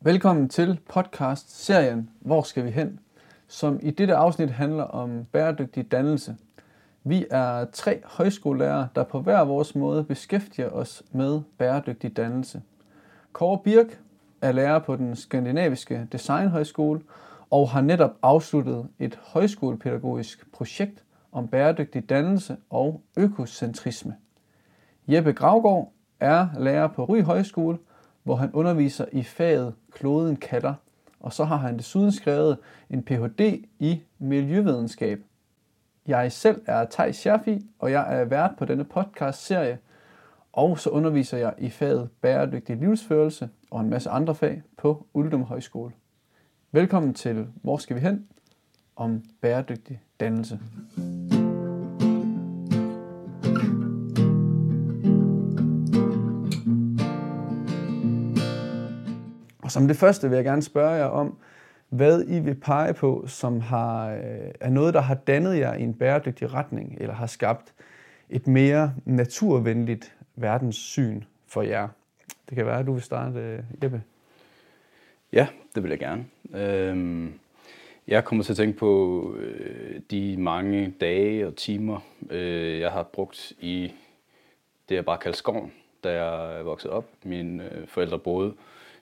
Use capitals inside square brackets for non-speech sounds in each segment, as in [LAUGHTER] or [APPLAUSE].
Velkommen til podcast-serien Hvor skal vi hen? Som i dette afsnit handler om bæredygtig dannelse. Vi er tre højskolelærere, der på hver vores måde beskæftiger os med bæredygtig dannelse. Kåre Birk er lærer på den skandinaviske designhøjskole og har netop afsluttet et højskolepædagogisk projekt om bæredygtig dannelse og økocentrisme. Jeppe Gravgaard er lærer på Ry Højskole hvor han underviser i faget Kloden kalder, og så har han desuden skrevet en Ph.D. i miljøvidenskab. Jeg selv er Tej Scherfi, og jeg er vært på denne podcast-serie, og så underviser jeg i faget bæredygtig livsførelse og en masse andre fag på Uldum Højskole. Velkommen til Hvor skal vi hen? om bæredygtig dannelse. Og som det første vil jeg gerne spørge jer om, hvad I vil pege på, som har, øh, er noget, der har dannet jer i en bæredygtig retning, eller har skabt et mere naturvenligt verdenssyn for jer. Det kan være, at du vil starte, øh, Jeppe. Ja, det vil jeg gerne. Øhm, jeg kommer til at tænke på øh, de mange dage og timer, øh, jeg har brugt i det, jeg bare kalder skoven, da jeg voksede op. Mine forældre boede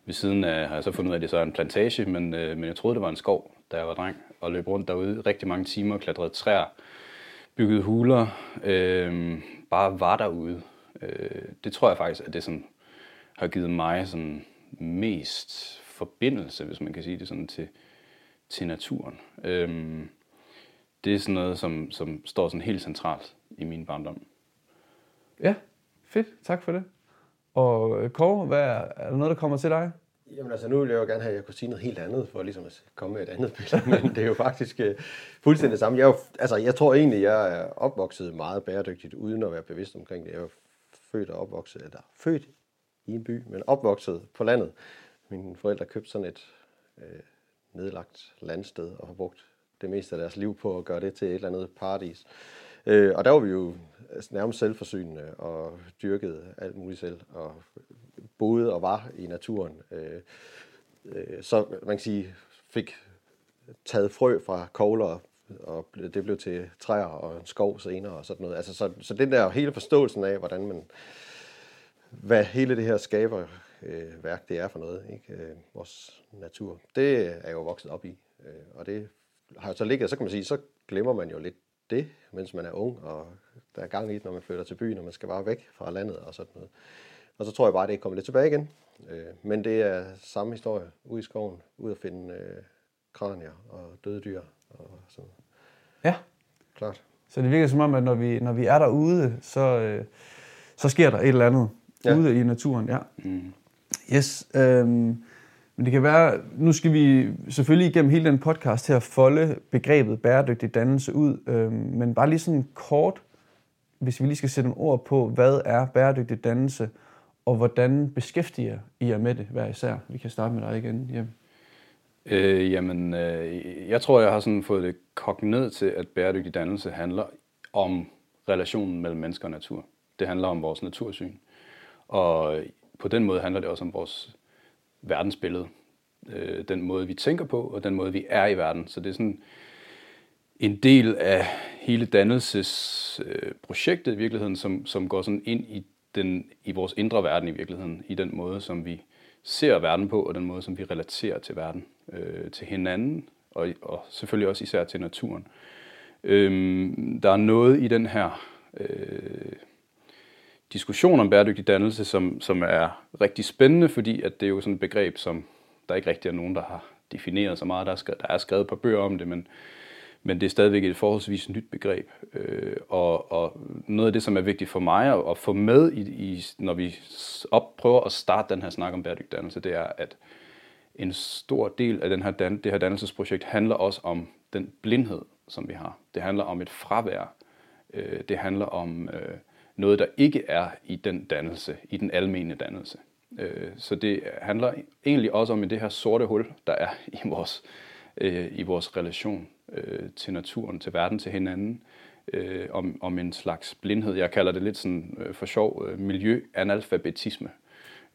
ved siden af har jeg så fundet ud af, at det så er en plantage, men, øh, men jeg troede, det var en skov, da jeg var dreng, og løb rundt derude rigtig mange timer, klatrede træer, byggede huler, øh, bare var derude. Øh, det tror jeg faktisk, at det sådan, har givet mig sådan mest forbindelse, hvis man kan sige det sådan, til, til naturen. Øh, det er sådan noget, som, som står sådan helt centralt i min barndom. Ja, fedt. Tak for det. Og øh, Kåre, hvad er, er der noget, der kommer til dig? Jamen altså, nu vil jeg jo gerne have, at jeg kunne sige noget helt andet, for ligesom at komme med et andet billede, [LAUGHS] men det er jo faktisk uh, fuldstændig det samme. Jeg, er jo, altså, jeg tror egentlig, jeg er opvokset meget bæredygtigt, uden at være bevidst omkring det. Jeg er født og opvokset, eller født i en by, men opvokset på landet. Mine forældre købte sådan et øh, nedlagt landsted og har brugt det meste af deres liv på at gøre det til et eller andet paradis. Øh, og der var vi jo altså, nærmest selvforsynende og dyrkede alt muligt selv og boede og var i naturen. Øh, øh, så man kan sige, fik taget frø fra kogler, og det blev til træer og en skov senere og sådan noget. Altså, så, så den der hele forståelsen af, hvordan man, hvad hele det her skaber øh, værk, det er for noget, ikke? Øh, vores natur, det er jeg jo vokset op i. Øh, og det har jo så ligget, så kan man sige, så glemmer man jo lidt det, mens man er ung, og der er gang i det, når man flytter til byen, og man skal bare væk fra landet og sådan noget. Og så tror jeg bare, at det kommer lidt tilbage igen. Øh, men det er samme historie. Ude i skoven, ud at finde øh, kranier og døde dyr og sådan Ja. Klart. Så det virker som om, at når vi, når vi er derude, så, øh, så sker der et eller andet ja. ude i naturen. Ja. Mm. Yes. Øhm, men det kan være, nu skal vi selvfølgelig igennem hele den podcast her folde begrebet bæredygtig dannelse ud, øh, men bare lige sådan kort, hvis vi lige skal sætte nogle ord på, hvad er bæredygtig dannelse, og hvordan beskæftiger I jer med det hver især? Vi kan starte med dig igen, Jem. Øh, jamen, øh, jeg tror, jeg har sådan fået det kogt ned til, at bæredygtig dannelse handler om relationen mellem mennesker og natur. Det handler om vores natursyn. Og på den måde handler det også om vores verdensbillede. Øh, den måde, vi tænker på, og den måde, vi er i verden. Så det er sådan en del af hele dannelsesprojektet i virkeligheden, som, som går sådan ind i den, i vores indre verden i virkeligheden, i den måde, som vi ser verden på, og den måde, som vi relaterer til verden, øh, til hinanden, og, og selvfølgelig også især til naturen. Øhm, der er noget i den her øh, diskussion om bæredygtig dannelse, som, som er rigtig spændende, fordi at det er jo sådan et begreb, som der ikke rigtig er nogen, der har defineret så meget. Der er skrevet, der er skrevet på bøger om det, men men det er stadigvæk et forholdsvis nyt begreb. Øh, og, og noget af det, som er vigtigt for mig at, at få med, i, i, når vi op, prøver at starte den her snak om bæredygtig dannelse, det er, at en stor del af den her dan, det her dannelsesprojekt handler også om den blindhed, som vi har. Det handler om et fravær. Øh, det handler om øh, noget, der ikke er i den dannelse, i den almene dannelse. Øh, så det handler egentlig også om det her sorte hul, der er i vores, øh, i vores relation øh, til naturen, til verden, til hinanden, øh, om, om en slags blindhed. Jeg kalder det lidt sådan øh, for sjov øh, miljøanalfabetisme.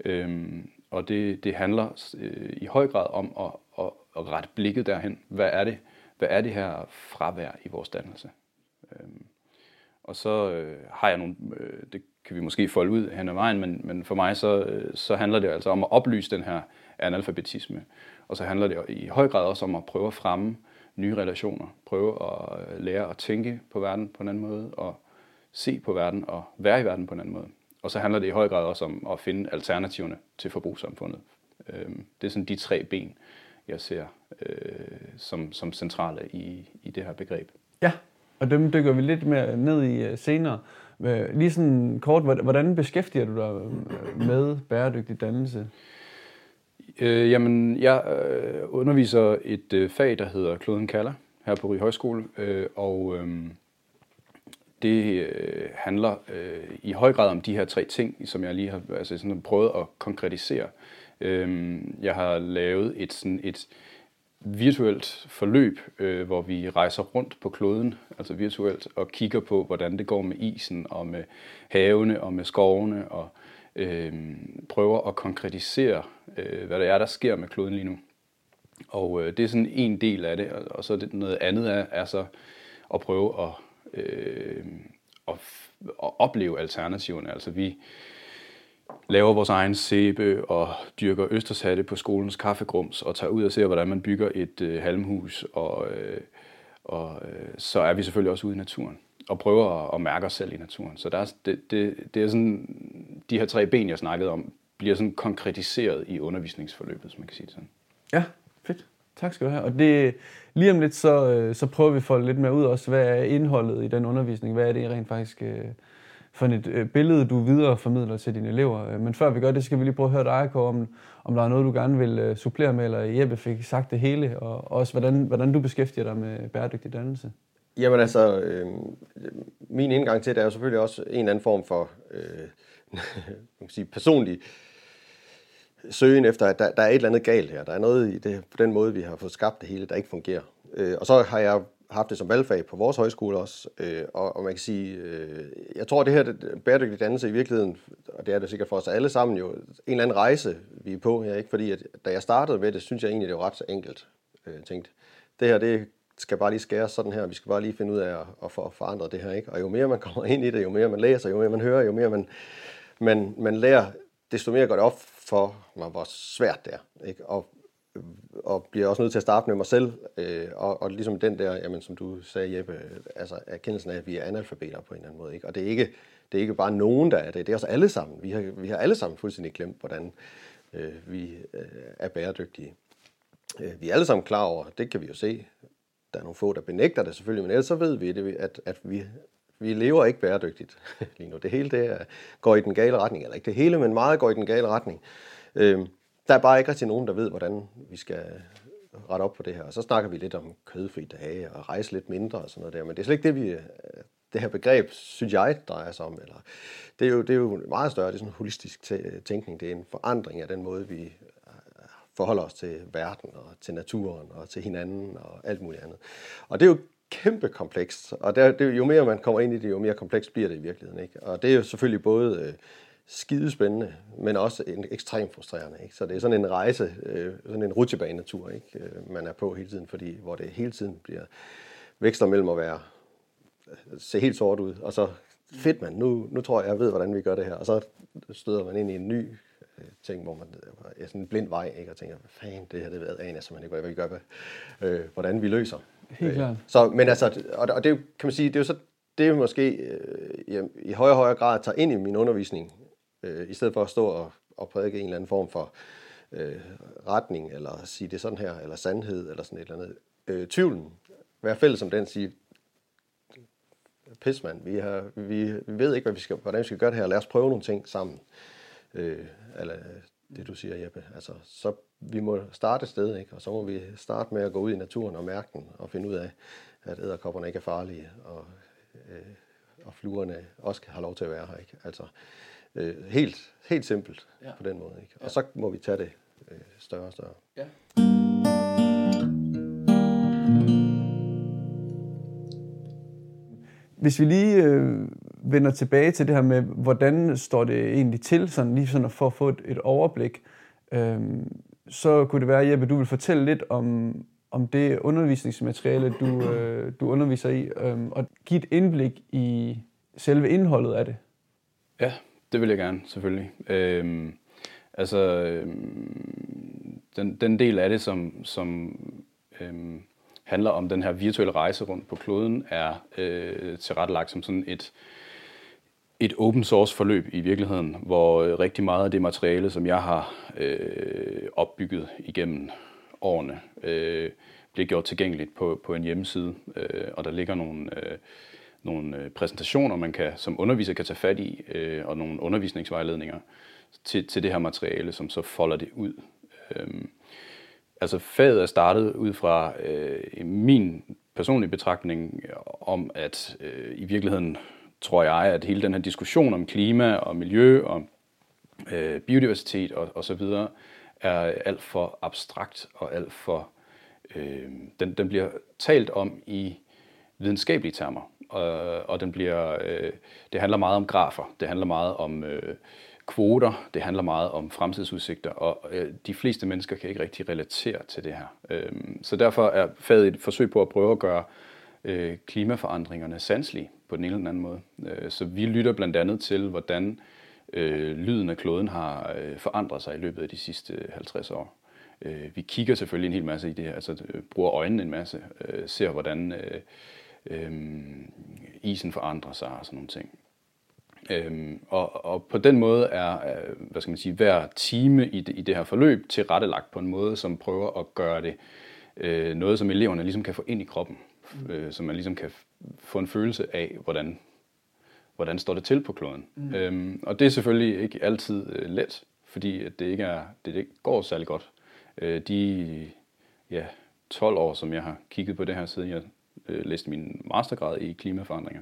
Øh, og det, det handler øh, i høj grad om at, at, at rette blikket derhen. Hvad er det, hvad er det her fravær i vores dannelse? Øhm, og så øh, har jeg nogle, øh, det kan vi måske folde ud hen ad vejen, men, men for mig så, øh, så handler det altså om at oplyse den her analfabetisme. Og så handler det i høj grad også om at prøve at fremme nye relationer, prøve at øh, lære at tænke på verden på en anden måde, og se på verden og være i verden på en anden måde. Og så handler det i høj grad også om at finde alternativerne til forbrugssamfundet. Øhm, det er sådan de tre ben, jeg ser øh, som, som centrale i, i det her begreb. Ja, og dem dykker vi lidt mere ned i øh, senere. Lige sådan kort, hvordan beskæftiger du dig øh, med bæredygtig dannelse? Øh, jamen, jeg øh, underviser et øh, fag, der hedder Kloden kalder, her på Ry Højskole, øh, og øh, det øh, handler øh, i høj grad om de her tre ting, som jeg lige har altså sådan prøvet at konkretisere. Øh, jeg har lavet et, sådan et virtuelt forløb, øh, hvor vi rejser rundt på kloden, altså virtuelt, og kigger på, hvordan det går med isen, og med havene, og med skovene, og øh, prøver at konkretisere, øh, hvad det er, der sker med kloden lige nu. Og øh, det er sådan en del af det, og, og så det, noget andet er, er så at prøve at, øh, at, at opleve alternativerne. Altså vi laver vores egen sæbe og dyrker østershatte på skolens kaffegrums og tager ud og ser, hvordan man bygger et øh, halmhus, og, øh, og øh, så er vi selvfølgelig også ude i naturen og prøver at, at mærke os selv i naturen. Så der er, det, det, det er sådan, de her tre ben, jeg snakkede om, bliver sådan konkretiseret i undervisningsforløbet, hvis man kan sige det sådan. Ja, fedt. Tak skal du have. Og det, lige om lidt, så, øh, så prøver vi at få lidt mere ud også, hvad er indholdet i den undervisning? Hvad er det rent faktisk øh, for et øh, billede, du videreformidler til dine elever? Øh, men før vi gør det, skal vi lige prøve at høre dig, Kåre, om, om der er noget, du gerne vil øh, supplere med, eller Jeppe fik sagt det hele, og også hvordan, hvordan du beskæftiger dig med bæredygtig dannelse. Jamen altså, øh, min indgang til det er jo selvfølgelig også en eller anden form for øh, [LAUGHS] man kan sige, personlig søgen efter, at der, der er et eller andet galt her. Der er noget i det, på den måde, vi har fået skabt det hele, der ikke fungerer. Øh, og så har jeg haft det som valgfag på vores højskole også, øh, og, og man kan sige, øh, jeg tror, det her det, bæredygtig dannelse i virkeligheden, og det er det sikkert for os alle sammen jo, en eller anden rejse, vi er på her, ikke? fordi at, da jeg startede med det, synes jeg egentlig, det var ret så enkelt. Øh, tænkt. det her, det skal bare lige skæres sådan her, vi skal bare lige finde ud af at, at for, forandre det her. Ikke? Og jo mere man kommer ind i det, jo mere man læser, jo mere man hører, jo mere man, man, man lærer, desto mere går det op for mig, hvor svært det er. Ikke? Og, og bliver også nødt til at starte med mig selv, øh, og, og ligesom den der, jamen, som du sagde, Jeppe, altså erkendelsen af, at vi er analfabeter på en eller anden måde. Ikke? Og det er ikke, det er ikke bare nogen, der er det, det er også alle sammen. Vi har, vi har alle sammen fuldstændig glemt, hvordan øh, vi øh, er bæredygtige. Øh, vi er alle sammen klar over, det kan vi jo se, der er nogle få, der benægter det selvfølgelig, men ellers så ved vi, det, at, at vi, vi lever ikke bæredygtigt [LAUGHS] lige nu. Det hele det går i den gale retning, eller ikke det hele, men meget går i den gale retning. Øh, der er bare ikke rigtig nogen, der ved, hvordan vi skal rette op på det her. Og så snakker vi lidt om kødfri dage og rejse lidt mindre og sådan noget der, men det er slet ikke det, vi, det her begreb, synes jeg, drejer sig om. Eller, det, er jo, det er jo meget større, det er sådan en holistisk tænkning, det er en forandring af den måde, vi øh, forholder os til verden og til naturen og til hinanden og alt muligt andet. Og det er jo kæmpe komplekst, og der, det, jo mere man kommer ind i det, jo mere komplekst bliver det i virkeligheden. Ikke? Og det er jo selvfølgelig både øh, øh, skidespændende, men også en ekstremt frustrerende. Ikke? Så det er sådan en rejse, øh, sådan en rutsjebanetur, ikke? Øh, man er på hele tiden, fordi hvor det hele tiden bliver veksler mellem at være se helt sort ud, og så fedt man, nu, nu tror jeg, jeg ved, hvordan vi gør det her, og så støder man ind i en ny Øh, ting, hvor man er sådan en blind vej, ikke? og tænker, hvad fanden, det her det ved aner simpelthen ikke, hvad vi gør, hvad, øh, hvordan vi løser. Helt klart. Så, men altså, og, og det kan man sige, det er jo så, det er måske øh, i højere og højere grad tager ind i min undervisning, øh, i stedet for at stå og, og prædike en eller anden form for øh, retning, eller sige det sådan her, eller sandhed, eller sådan et eller andet. Øh, tvivlen, være fælles om den, sige, pis mand, vi, har, vi, vi ved ikke, hvad vi skal, hvordan vi skal gøre det her, lad os prøve nogle ting sammen øh, eller det du siger, Jeppe. Altså, så vi må starte et sted, ikke? og så må vi starte med at gå ud i naturen og mærke den, og finde ud af, at æderkopperne ikke er farlige, og, øh, og fluerne også har lov til at være her. Ikke? Altså, øh, helt, helt simpelt ja. på den måde. Ikke? Og ja. så må vi tage det øh, større og større. Ja. Hvis vi lige øh, vender tilbage til det her med, hvordan står det egentlig til, sådan lige sådan for at få et, et overblik. Øhm, så kunne det være, Jeppe, du vil fortælle lidt om, om det undervisningsmateriale, du, øh, du underviser i, øh, og give et indblik i selve indholdet af det. Ja, det vil jeg gerne, selvfølgelig. Øhm, altså, øhm, den, den del af det, som, som øhm, handler om den her virtuelle rejse rundt på kloden, er øh, tilrettelagt som sådan et, et open source forløb i virkeligheden, hvor øh, rigtig meget af det materiale, som jeg har øh, opbygget igennem årene, øh, bliver gjort tilgængeligt på, på en hjemmeside, øh, og der ligger nogle, øh, nogle øh, præsentationer, man kan som underviser kan tage fat i, øh, og nogle undervisningsvejledninger til, til det her materiale, som så folder det ud. Øhm, altså faget er startet ud fra øh, min personlige betragtning om, at øh, i virkeligheden tror jeg, at hele den her diskussion om klima og miljø og øh, biodiversitet og, og så videre er alt for abstrakt og alt for øh, den, den bliver talt om i videnskabelige termer og, og den bliver øh, det handler meget om grafer, det handler meget om øh, kvoter, det handler meget om fremtidsudsigter, og øh, de fleste mennesker kan ikke rigtig relatere til det her. Øh, så derfor er faget et forsøg på at prøve at gøre øh, klimaforandringerne sanselige på den ene eller den anden måde. Øh, så vi lytter blandt andet til, hvordan øh, lyden af kloden har øh, forandret sig i løbet af de sidste øh, 50 år. Øh, vi kigger selvfølgelig en hel masse i det her, altså øh, bruger øjnene en masse, øh, ser hvordan øh, øh, isen forandrer sig og sådan nogle ting. Øhm, og, og på den måde er, hvad skal man sige, hver time i det, i det her forløb tilrettelagt på en måde, som prøver at gøre det øh, noget, som eleverne ligesom kan få ind i kroppen. Mm. Øh, så man ligesom kan få en følelse af, hvordan, hvordan står det til på kloden. Mm. Øhm, og det er selvfølgelig ikke altid øh, let, fordi det ikke, er, det ikke går særlig godt. Øh, de ja, 12 år, som jeg har kigget på det her, siden jeg øh, læste min mastergrad i klimaforandringer,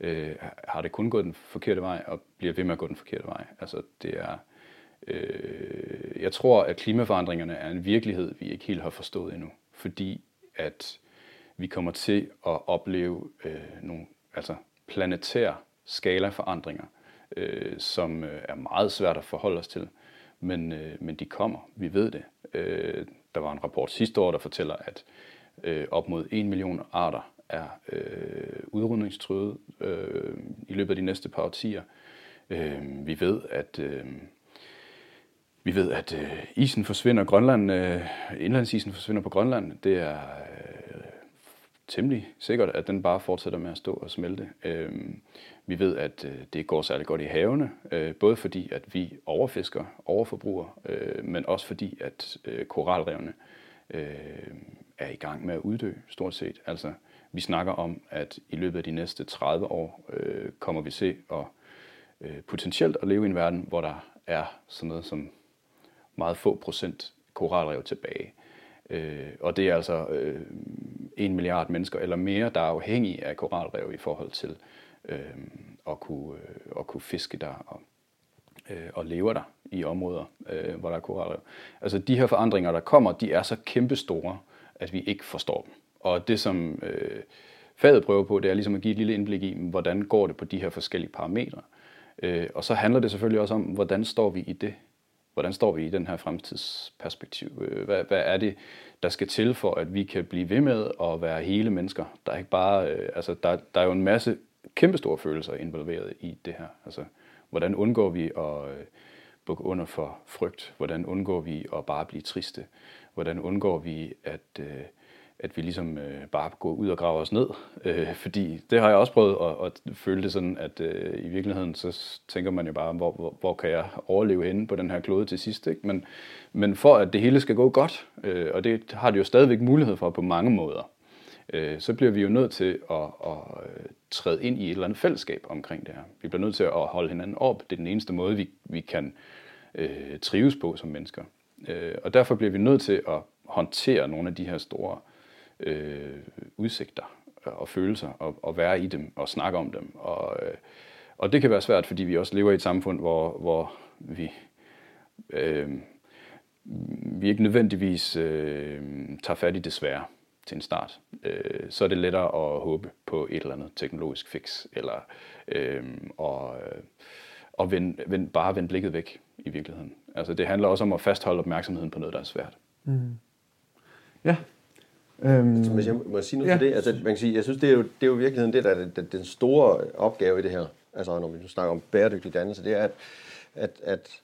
øh, har det kun gået den forkerte vej, og bliver ved med at gå den forkerte vej. Altså, det er, øh, jeg tror, at klimaforandringerne er en virkelighed, vi ikke helt har forstået endnu, fordi at vi kommer til at opleve øh, nogle altså planetære skalaforandringer, øh, som øh, er meget svært at forholde os til, men, øh, men de kommer, vi ved det. Øh, der var en rapport sidste år, der fortæller, at øh, op mod 1 million arter er øh, udrydningstruede øh, i løbet af de næste par årtier. Øh, vi ved, at øh, vi ved, at øh, isen forsvinder. Grønland, øh, indlandsisen forsvinder på Grønland. Det er øh, temmelig sikkert, at den bare fortsætter med at stå og smelte. Øh, vi ved, at øh, det går særlig godt i havene, øh, både fordi, at vi overfisker, overforbruger, øh, men også fordi, at øh, koralrevne øh, er i gang med at uddø, stort set. Altså, vi snakker om, at i løbet af de næste 30 år øh, kommer vi til at øh, potentielt at leve i en verden, hvor der er sådan noget som meget få procent koralrev tilbage. Øh, og det er altså øh, en milliard mennesker eller mere, der er afhængige af koralrev i forhold til øh, at, kunne, øh, at kunne fiske der og, øh, og leve der i områder, øh, hvor der er koralrev. Altså de her forandringer, der kommer, de er så kæmpestore, at vi ikke forstår dem. Og det, som øh, faget prøver på, det er ligesom at give et lille indblik i, hvordan går det på de her forskellige parametre. Øh, og så handler det selvfølgelig også om, hvordan står vi i det? Hvordan står vi i den her fremtidsperspektiv? Øh, hvad, hvad er det, der skal til for, at vi kan blive ved med at være hele mennesker? Der er ikke bare, øh, altså der, der er jo en masse kæmpestore følelser involveret i det her. Altså, hvordan undgår vi at øh, bukke under for frygt? Hvordan undgår vi at bare blive triste? Hvordan undgår vi at øh, at vi ligesom øh, bare går ud og graver os ned. Øh, fordi det har jeg også prøvet at, at føle det sådan, at øh, i virkeligheden så tænker man jo bare, hvor, hvor, hvor kan jeg overleve henne på den her klode til sidst. Ikke? Men, men for at det hele skal gå godt, øh, og det har det jo stadigvæk mulighed for på mange måder, øh, så bliver vi jo nødt til at, at øh, træde ind i et eller andet fællesskab omkring det her. Vi bliver nødt til at holde hinanden op. Det er den eneste måde, vi, vi kan øh, trives på som mennesker. Øh, og derfor bliver vi nødt til at håndtere nogle af de her store øh, udsigter øh, og følelser, og, og være i dem og snakke om dem. Og, øh, og det kan være svært, fordi vi også lever i et samfund, hvor, hvor vi, øh, vi ikke nødvendigvis øh, tager fat i det svære til en start. Øh, så er det lettere at håbe på et eller andet teknologisk fix, eller øh, og, øh, og vend, vend, bare vende blikket væk i virkeligheden. Altså det handler også om at fastholde opmærksomheden på noget, der er svært. Mm. Ja. Øhm, Så hvis jeg må sige noget ja. til det, altså man kan sige, jeg synes, det er jo, det er jo i virkeligheden det, der er det, det, den store opgave i det her, altså når vi nu snakker om bæredygtig dannelse, det er, at, at, at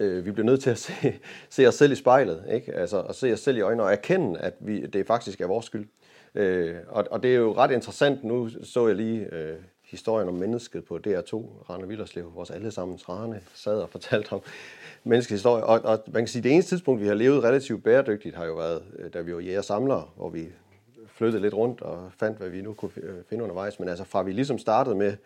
øh, vi bliver nødt til at se, [LAUGHS] se os selv i spejlet, ikke? Altså at se os selv i øjnene og erkende, at vi, det faktisk er vores skyld. Øh, og, og det er jo ret interessant, nu så jeg lige øh, historien om mennesket på DR2, Rane Villerslev, vores allesammens Rane sad og fortalte om menneskets historie. Og, og man kan sige, at det eneste tidspunkt, vi har levet relativt bæredygtigt, har jo været, øh, da vi var jæger samlere, hvor vi flyttede lidt rundt og fandt, hvad vi nu kunne øh, finde undervejs. Men altså fra vi ligesom startede med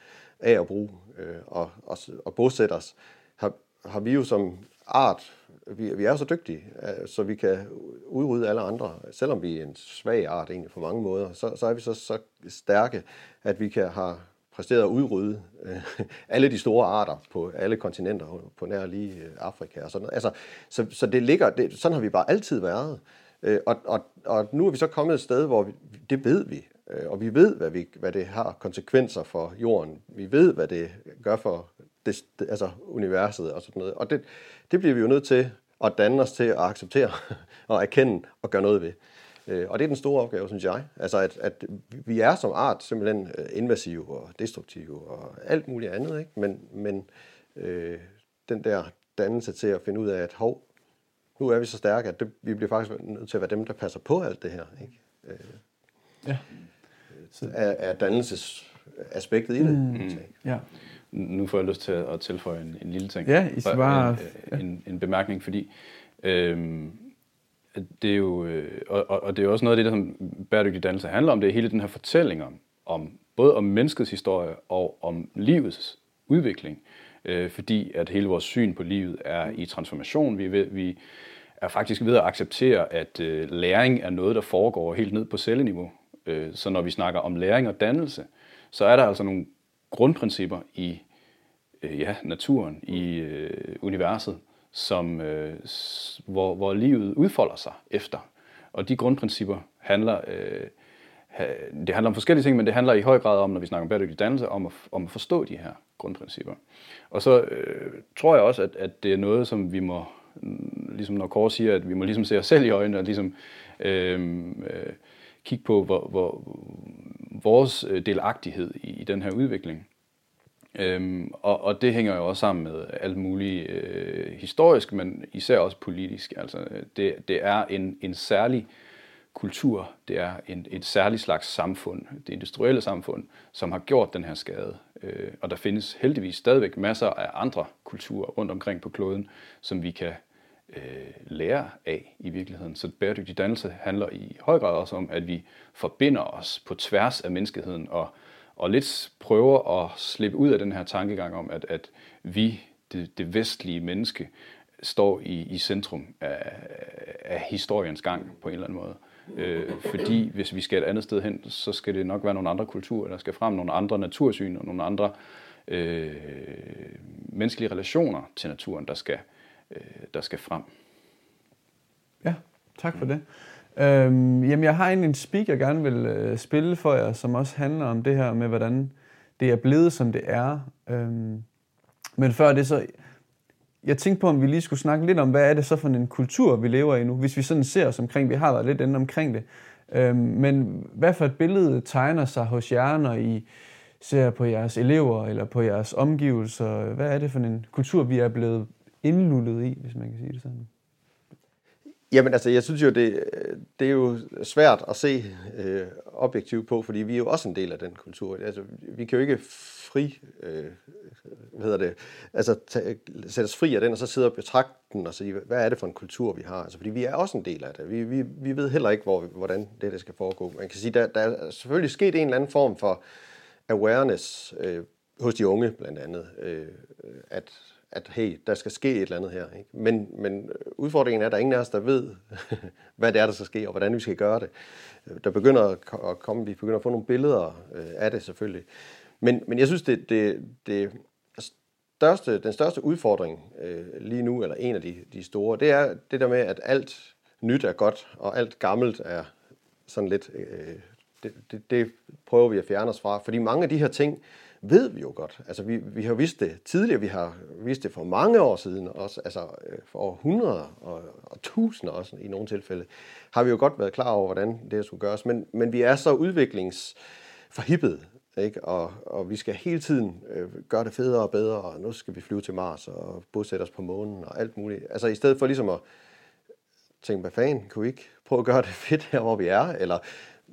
af at bruge øh, og, og, og bosætte os, har, har vi jo som art, vi, vi er så dygtige, øh, så vi kan udrydde alle andre. Selvom vi er en svag art egentlig på mange måder, så, så er vi så, så stærke, at vi kan have præsteret at udrydde øh, [LAUGHS] alle de store arter på alle kontinenter, på nær lige øh, Afrika og sådan noget. Altså, så, så det ligger, det, sådan har vi bare altid været. Øh, og, og, og nu er vi så kommet et sted, hvor vi, det ved vi, øh, og vi ved, hvad, vi, hvad det har konsekvenser for jorden. Vi ved, hvad det gør for det, det, altså universet og sådan noget. Og det, det bliver vi jo nødt til at danne os til at acceptere [LAUGHS] og erkende og gøre noget ved. Øh, Og det er den store opgave, synes jeg. Altså, at, at vi er som art simpelthen øh, invasive og destruktive og alt muligt andet, ikke? Men, men øh, den der dannelse til at finde ud af, at hov, nu er vi så stærke, at det, vi bliver faktisk nødt til at være dem, der passer på alt det her, ikke? Øh, ja. af, af dannelsesaspektet i det. Mm. ja. Nu får jeg lyst til at tilføje en, en lille ting. Ja, I bare- En, en, en bemærkning, fordi øhm, det er jo, øh, og, og- og det er jo også noget af det, der som bæredygtig dannelse handler om, det er hele den her fortælling om, om både om menneskets historie og om livets udvikling. Øh, fordi at hele vores syn på livet er i transformation. Vi, ved, vi er faktisk ved at acceptere, at øh, læring er noget, der foregår helt ned på celleniveau. Øh, så når vi snakker om læring og dannelse, så er der altså nogle grundprincipper i øh, ja, naturen, i øh, universet, som, øh, hvor, hvor livet udfolder sig efter. Og de grundprincipper handler, øh, ha, det handler om forskellige ting, men det handler i høj grad om, når vi snakker om bæredygtig dannelse, om at, om at forstå de her grundprincipper. Og så øh, tror jeg også, at, at det er noget, som vi må, mm, ligesom når Kåre siger, at vi må ligesom se os selv i øjnene og ligesom øh, øh, kigge på hvor, hvor, vores øh, delagtighed i, i den her udvikling. Øhm, og, og det hænger jo også sammen med alt muligt øh, historisk, men især også politisk. Altså, det, det er en, en særlig kultur, det er en, et særligt slags samfund, det industrielle samfund, som har gjort den her skade. Øh, og der findes heldigvis stadigvæk masser af andre kulturer rundt omkring på kloden, som vi kan øh, lære af i virkeligheden. Så bæredygtig dannelse handler i høj grad også om, at vi forbinder os på tværs af menneskeheden og og lidt prøver at slippe ud af den her tankegang om, at, at vi, det, det vestlige menneske, står i, i centrum af, af historiens gang på en eller anden måde. Øh, fordi hvis vi skal et andet sted hen, så skal det nok være nogle andre kulturer, der skal frem, nogle andre natursyn og nogle andre øh, menneskelige relationer til naturen, der skal, øh, der skal frem. Ja, tak for det. Øhm, jamen, jeg har egentlig en speak, jeg gerne vil øh, spille for jer, som også handler om det her med, hvordan det er blevet, som det er. Øhm, men før det så, jeg tænkte på, om vi lige skulle snakke lidt om, hvad er det så for en kultur, vi lever i nu, hvis vi sådan ser os omkring, vi har været lidt inde omkring det. Øhm, men hvad for et billede tegner sig hos jer, når I ser på jeres elever eller på jeres omgivelser? Hvad er det for en kultur, vi er blevet indlullet i, hvis man kan sige det sådan? Jamen altså, jeg synes jo, det, det er jo svært at se øh, objektivt på, fordi vi er jo også en del af den kultur. Altså, vi kan jo ikke fri, øh, hvad hedder det, altså sætte os fri af den, og så sidde og betragte den og sige, hvad er det for en kultur, vi har? Altså, fordi vi er også en del af det. Vi, vi, vi ved heller ikke, hvor, hvordan det, det skal foregå. Man kan sige, der, der er selvfølgelig sket en eller anden form for awareness øh, hos de unge, blandt andet, øh, at at hey, der skal ske et eller andet her. Ikke? Men, men øh, udfordringen er, at der er ingen af os, der ved, [LAUGHS] hvad det er, der skal ske, og hvordan vi skal gøre det. Øh, der begynder at komme, vi begynder at få nogle billeder øh, af det selvfølgelig. Men, men jeg synes, det, det, det største, den største udfordring øh, lige nu, eller en af de, de store, det er det der med, at alt nyt er godt, og alt gammelt er sådan lidt... Øh, det, det, det prøver vi at fjerne os fra. Fordi mange af de her ting, ved vi jo godt. Altså, vi, vi har vidst det tidligere, vi har vidst det for mange år siden, også, altså øh, for århundreder og, og tusinder også i nogle tilfælde, har vi jo godt været klar over, hvordan det skulle gøres. Men, men vi er så udviklingsforhippet, ikke? Og, og vi skal hele tiden øh, gøre det federe og bedre, og nu skal vi flyve til Mars og bosætte os på månen og alt muligt. Altså i stedet for ligesom at tænke, hvad fanden, kunne vi ikke prøve at gøre det [LAUGHS] fedt her, hvor vi er? Eller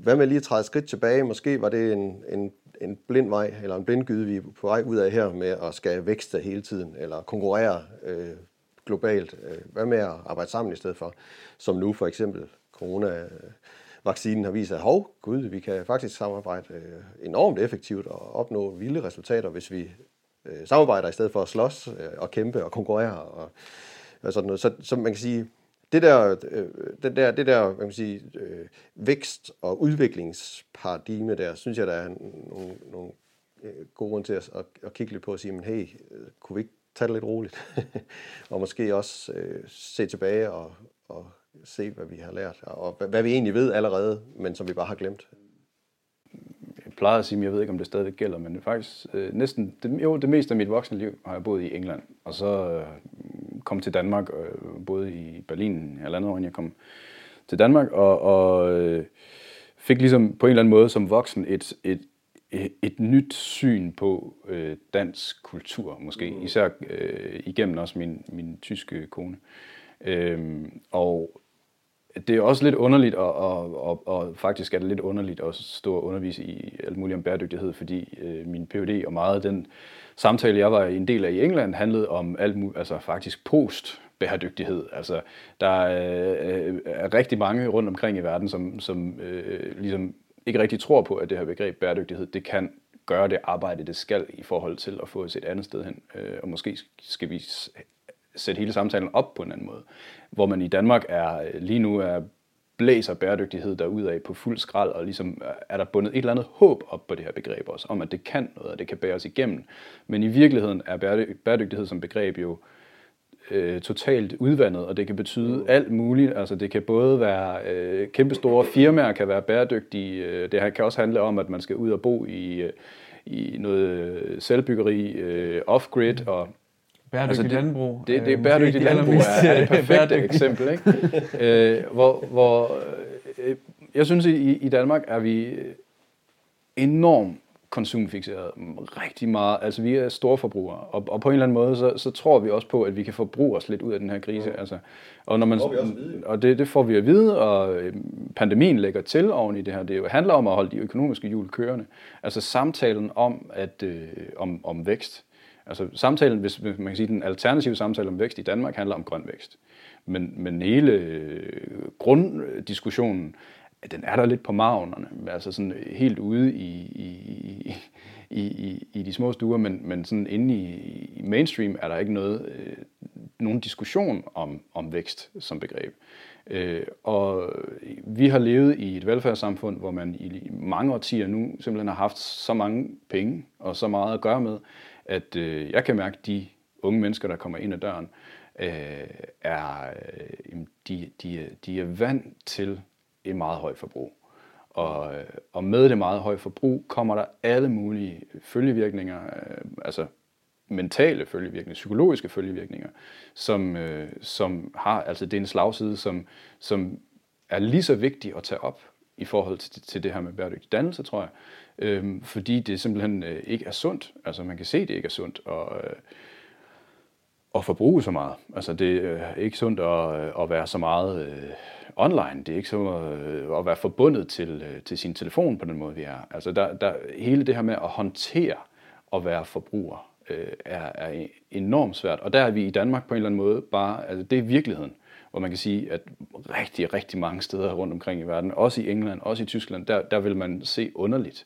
hvad med lige at træde et skridt tilbage? Måske var det en, en, en blind vej, eller en blindgyde, vi er på vej ud af her med at skal vækste hele tiden, eller konkurrere øh, globalt. Øh, hvad med at arbejde sammen i stedet for? Som nu for eksempel corona vaccinen har vist, at hov, gud, vi kan faktisk samarbejde øh, enormt effektivt og opnå vilde resultater, hvis vi øh, samarbejder i stedet for at slås øh, og kæmpe og konkurrere og, og sådan noget. Så, så man kan sige, det der, øh, den der, det der man kan sige, øh, vækst- og udviklingsparadigme der, synes jeg, der er nogle, nogle øh, gode grunde til at, at, at kigge lidt på og sige, men hey, øh, kunne vi ikke tage det lidt roligt? [LAUGHS] og måske også øh, se tilbage og, og se, hvad vi har lært, og hvad vi egentlig ved allerede, men som vi bare har glemt. Jeg plejer at sige, at jeg ved ikke, om det stadig gælder, men faktisk øh, næsten, det, jo, det meste af mit voksne liv har jeg boet i England, og så øh, kom til Danmark, øh, boede i Berlin halvandet år, inden jeg kom til Danmark, og, og øh, fik ligesom på en eller anden måde som voksen et, et, et, nyt syn på øh, dansk kultur, måske, mm. især øh, igennem også min, min tyske kone. Øhm, og det er også lidt underligt, og, og, og, og faktisk er det lidt underligt at stå og undervise i alt muligt om bæredygtighed, fordi øh, min PhD og meget den samtale, jeg var en del af i England, handlede om alt muligt, altså faktisk post bæredygtighed. Altså, der er, øh, er rigtig mange rundt omkring i verden, som, som øh, ligesom ikke rigtig tror på, at det her begreb bæredygtighed, det kan gøre det arbejde, det skal i forhold til at få os et andet sted hen. Øh, og måske skal vi sætte hele samtalen op på en anden måde. Hvor man i Danmark er lige nu er blæser bæredygtighed af på fuld skrald, og ligesom er der bundet et eller andet håb op på det her begreb også, om at det kan noget, og det kan bære os igennem. Men i virkeligheden er bæredygtighed som begreb jo øh, totalt udvandet, og det kan betyde mm. alt muligt. Altså det kan både være øh, kæmpe store firmaer kan være bæredygtige. Øh, det kan også handle om, at man skal ud og bo i, øh, i noget selvbyggeri øh, off-grid, og Bæredygtigt altså det, landbrug. Det, det er bæredygtigt landbrug er, er det perfekte [LAUGHS] eksempel. Ikke? øh, hvor, hvor øh, jeg synes, i, i Danmark er vi enormt konsumfixeret rigtig meget. Altså vi er store forbrugere, og, og på en eller anden måde, så, så tror vi også på, at vi kan forbruge os lidt ud af den her krise. Ja. Altså, og når man, det og det, det får vi at vide, og øh, pandemien lægger til oven i det her. Det jo handler om at holde de økonomiske hjul kørende. Altså samtalen om, at, øh, om, om vækst, Altså samtalen, hvis man kan sige, den alternative samtale om vækst i Danmark handler om grøn vækst. Men, men hele øh, grunddiskussionen, den er der lidt på magnerne, altså sådan helt ude i, i, i, i, i de små stuer, men, men sådan inde i, i mainstream er der ikke noget, øh, nogen diskussion om, om vækst som begreb. Øh, og vi har levet i et velfærdssamfund, hvor man i mange årtier nu simpelthen har haft så mange penge og så meget at gøre med, at øh, jeg kan mærke, at de unge mennesker, der kommer ind ad døren, øh, er, øh, de, de, de er vant til et meget højt forbrug. Og, øh, og med det meget høje forbrug kommer der alle mulige følgevirkninger, øh, altså mentale følgevirkninger, psykologiske følgevirkninger, som, øh, som har, altså det er en slagside, som, som er lige så vigtig at tage op i forhold til, til det her med bæredygtig dannelse, tror jeg øh, fordi det simpelthen øh, ikke er sundt. Altså man kan se, at det ikke er sundt at, øh, at forbruge så meget. Altså det er ikke sundt at, øh, at være så meget øh, online. Det er ikke så øh, at være forbundet til, øh, til sin telefon på den måde, vi er. Altså der, der, hele det her med at håndtere at være forbruger øh, er, er enormt svært. Og der er vi i Danmark på en eller anden måde bare, altså det er virkeligheden hvor man kan sige, at rigtig, rigtig mange steder rundt omkring i verden, også i England, også i Tyskland, der, der vil man se underligt